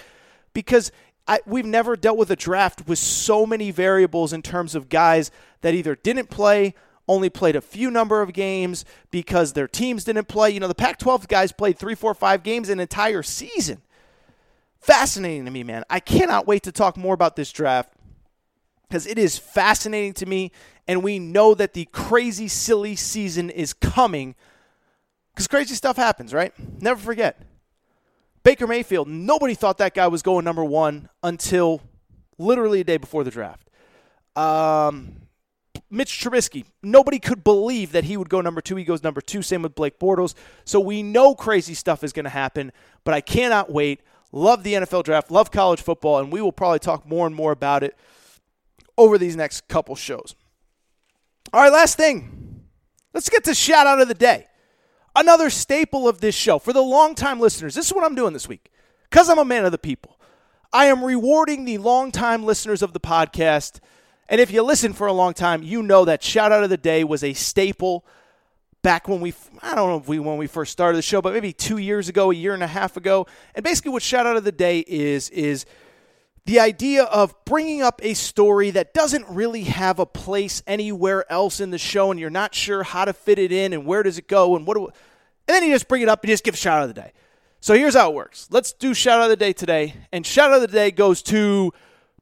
Because I, we've never dealt with a draft with so many variables in terms of guys that either didn't play, only played a few number of games because their teams didn't play. You know, the Pac 12 guys played three, four, five games an entire season. Fascinating to me, man. I cannot wait to talk more about this draft because it is fascinating to me and we know that the crazy, silly season is coming because crazy stuff happens, right? Never forget. Baker Mayfield, nobody thought that guy was going number one until literally a day before the draft. Um, Mitch Trubisky, nobody could believe that he would go number two. He goes number two. Same with Blake Bortles. So we know crazy stuff is going to happen, but I cannot wait. Love the NFL draft, love college football, and we will probably talk more and more about it over these next couple shows. All right, last thing. Let's get to shout out of the day. Another staple of this show for the longtime listeners. This is what I'm doing this week because I'm a man of the people. I am rewarding the longtime listeners of the podcast. And if you listen for a long time, you know that shout out of the day was a staple back when we I don't know if we when we first started the show, but maybe 2 years ago, a year and a half ago. And basically what shout out of the day is is the idea of bringing up a story that doesn't really have a place anywhere else in the show and you're not sure how to fit it in and where does it go and what do, and then you just bring it up and just give shout out of the day. So here's how it works. Let's do shout out of the day today. And shout out of the day goes to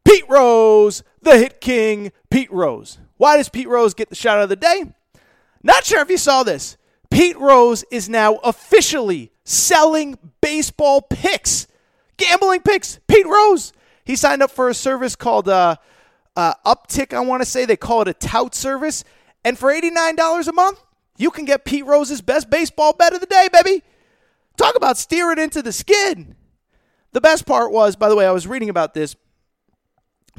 Pete Rose, the hit king, Pete Rose. Why does Pete Rose get the shout out of the day? Not sure if you saw this. Pete Rose is now officially selling baseball picks, gambling picks. Pete Rose. He signed up for a service called uh, uh, Uptick, I want to say. They call it a tout service. And for $89 a month, you can get Pete Rose's best baseball bet of the day, baby. Talk about steering into the skid. The best part was, by the way, I was reading about this.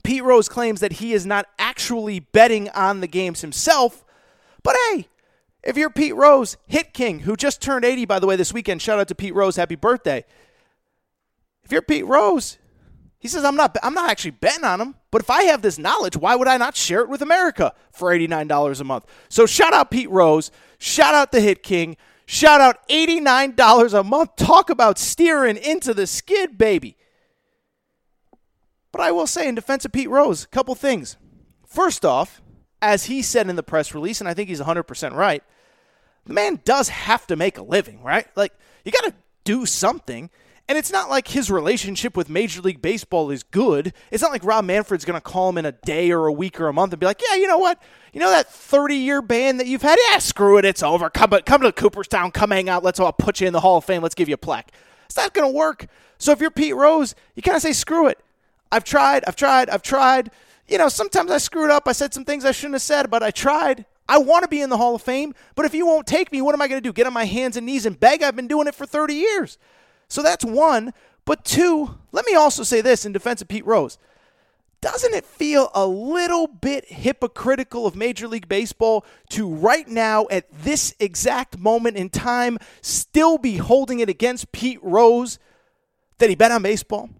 Pete Rose claims that he is not actually betting on the games himself. But hey, if you're Pete Rose, Hit King, who just turned 80, by the way, this weekend, shout out to Pete Rose, happy birthday. If you're Pete Rose, he says, I'm not, I'm not actually betting on him, but if I have this knowledge, why would I not share it with America for $89 a month? So shout out Pete Rose. Shout out the Hit King. Shout out $89 a month. Talk about steering into the skid, baby. But I will say, in defense of Pete Rose, a couple things. First off, as he said in the press release, and I think he's 100% right, the man does have to make a living, right? Like, you got to do something. And it's not like his relationship with Major League Baseball is good. It's not like Rob Manfred's going to call him in a day or a week or a month and be like, yeah, you know what? You know that 30 year ban that you've had? Yeah, screw it. It's over. Come, come to Cooperstown. Come hang out. Let's all put you in the Hall of Fame. Let's give you a plaque. It's not going to work. So if you're Pete Rose, you kind of say, screw it. I've tried. I've tried. I've tried. You know, sometimes I screwed up. I said some things I shouldn't have said, but I tried. I want to be in the Hall of Fame, but if you won't take me, what am I going to do? Get on my hands and knees and beg? I've been doing it for 30 years. So that's one. But two, let me also say this in defense of Pete Rose. Doesn't it feel a little bit hypocritical of Major League Baseball to right now, at this exact moment in time, still be holding it against Pete Rose that he bet on baseball?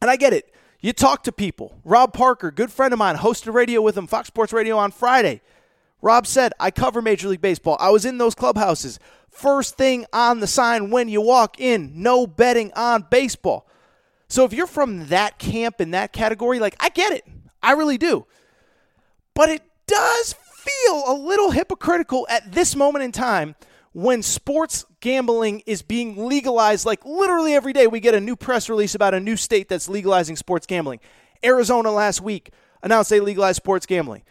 And I get it. You talk to people. Rob Parker, good friend of mine, hosted radio with him, Fox Sports Radio on Friday. Rob said, I cover Major League Baseball. I was in those clubhouses. First thing on the sign when you walk in no betting on baseball. So if you're from that camp in that category, like, I get it. I really do. But it does feel a little hypocritical at this moment in time when sports gambling is being legalized. Like literally every day we get a new press release about a new state that's legalizing sports gambling. Arizona last week announced they legalized sports gambling.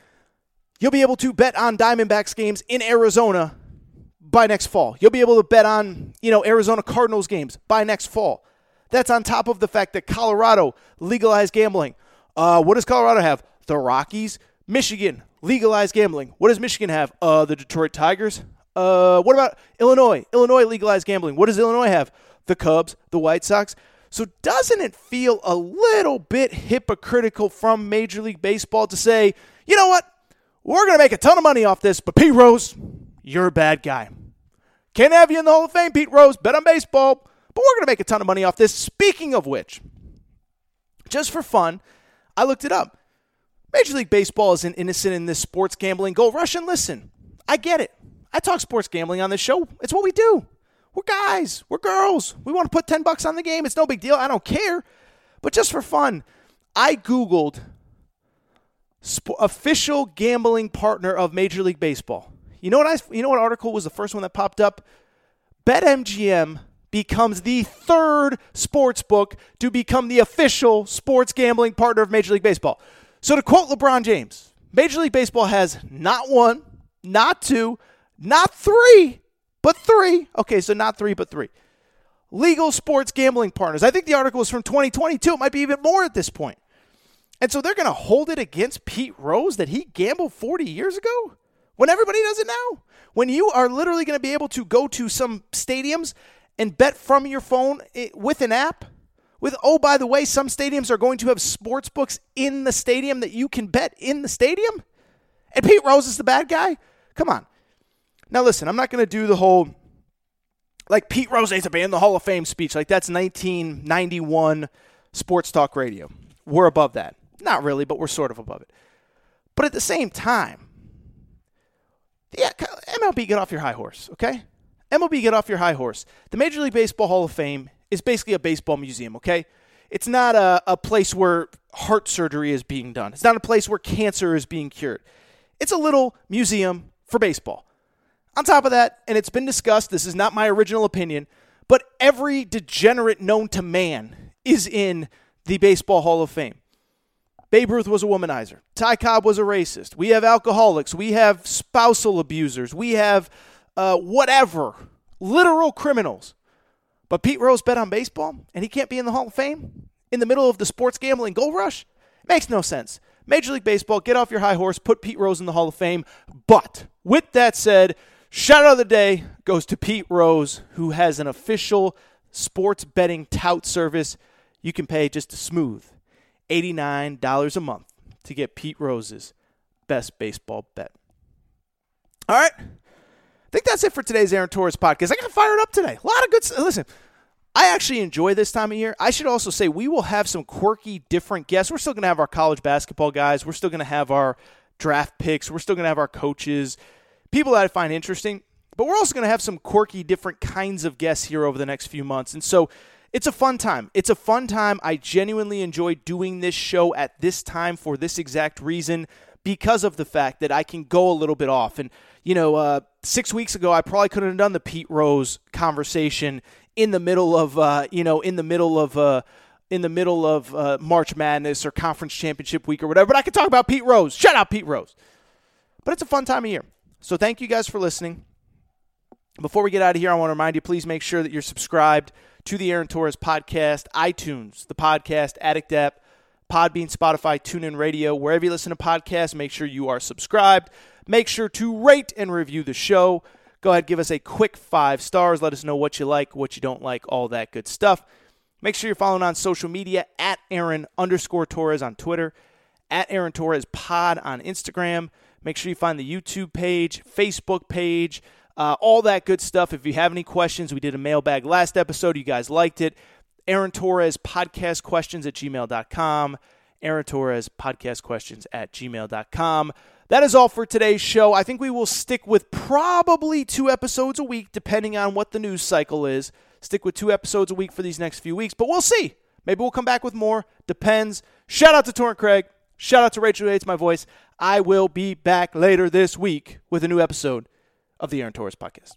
You'll be able to bet on diamondbacks games in arizona by next fall. You'll be able to bet on you know arizona cardinals games by next fall. That's on top of the fact that colorado legalized gambling. Uh, what does colorado have? The rockies? Michigan legalized gambling. What does michigan have? Uh, the detroit tigers uh, what about Illinois? Illinois legalized gambling. What does Illinois have? The Cubs, the White Sox. So doesn't it feel a little bit hypocritical from Major League Baseball to say, you know what? We're going to make a ton of money off this, but Pete Rose, you're a bad guy. Can't have you in the Hall of Fame, Pete Rose. Bet on baseball, but we're going to make a ton of money off this. Speaking of which, just for fun, I looked it up. Major League Baseball isn't innocent in this sports gambling gold rush. And listen, I get it. I talk sports gambling on this show. It's what we do. We're guys. We're girls. We want to put 10 bucks on the game. It's no big deal. I don't care. But just for fun, I Googled sp- official gambling partner of Major League Baseball. You know what I you know what article was the first one that popped up? BetMGM becomes the third sports book to become the official sports gambling partner of Major League Baseball. So to quote LeBron James, Major League Baseball has not one, not two, not three, but three. Okay, so not three, but three. Legal sports gambling partners. I think the article is from 2022. It might be even more at this point. And so they're going to hold it against Pete Rose that he gambled 40 years ago when everybody does it now. When you are literally going to be able to go to some stadiums and bet from your phone eh, with an app. With, oh, by the way, some stadiums are going to have sports books in the stadium that you can bet in the stadium. And Pete Rose is the bad guy? Come on. Now, listen, I'm not going to do the whole like Pete Rose to be in the Hall of Fame speech. Like that's 1991 sports talk radio. We're above that. Not really, but we're sort of above it. But at the same time, yeah, MLB, get off your high horse, okay? MLB, get off your high horse. The Major League Baseball Hall of Fame is basically a baseball museum, okay? It's not a, a place where heart surgery is being done. It's not a place where cancer is being cured. It's a little museum for baseball. On top of that, and it's been discussed, this is not my original opinion, but every degenerate known to man is in the Baseball Hall of Fame. Babe Ruth was a womanizer. Ty Cobb was a racist. We have alcoholics. We have spousal abusers. We have uh, whatever, literal criminals. But Pete Rose bet on baseball, and he can't be in the Hall of Fame in the middle of the sports gambling gold rush? Makes no sense. Major League Baseball, get off your high horse, put Pete Rose in the Hall of Fame. But with that said, Shout out of the day goes to Pete Rose, who has an official sports betting tout service. You can pay just a smooth $89 a month to get Pete Rose's best baseball bet. All right. I think that's it for today's Aaron Torres podcast. I got fired up today. A lot of good Listen, I actually enjoy this time of year. I should also say we will have some quirky, different guests. We're still going to have our college basketball guys. We're still going to have our draft picks. We're still going to have our coaches people that I find interesting. But we're also going to have some quirky, different kinds of guests here over the next few months. And so it's a fun time. It's a fun time. I genuinely enjoy doing this show at this time for this exact reason because of the fact that I can go a little bit off. And, you know, uh, six weeks ago, I probably couldn't have done the Pete Rose conversation in the middle of, uh, you know, in the middle of, uh, in the middle of uh, March Madness or Conference Championship Week or whatever. But I could talk about Pete Rose. Shout out Pete Rose. But it's a fun time of year. So thank you guys for listening. Before we get out of here, I want to remind you please make sure that you're subscribed to the Aaron Torres podcast, iTunes, the podcast Addict app, Podbean, Spotify, TuneIn Radio, wherever you listen to podcasts, make sure you are subscribed. Make sure to rate and review the show. Go ahead, give us a quick five stars. Let us know what you like, what you don't like, all that good stuff. Make sure you're following on social media at Aaron underscore Torres on Twitter, at Aaron Torres Pod on Instagram. Make sure you find the YouTube page, Facebook page, uh, all that good stuff. If you have any questions, we did a mailbag last episode. You guys liked it. Aaron Torres podcast questions at gmail.com. Aaron Torres podcast questions at gmail.com. That is all for today's show. I think we will stick with probably two episodes a week, depending on what the news cycle is. Stick with two episodes a week for these next few weeks, but we'll see. Maybe we'll come back with more. Depends. Shout out to Torrent Craig. Shout out to Rachel who hates my voice. I will be back later this week with a new episode of the Aaron Torres podcast.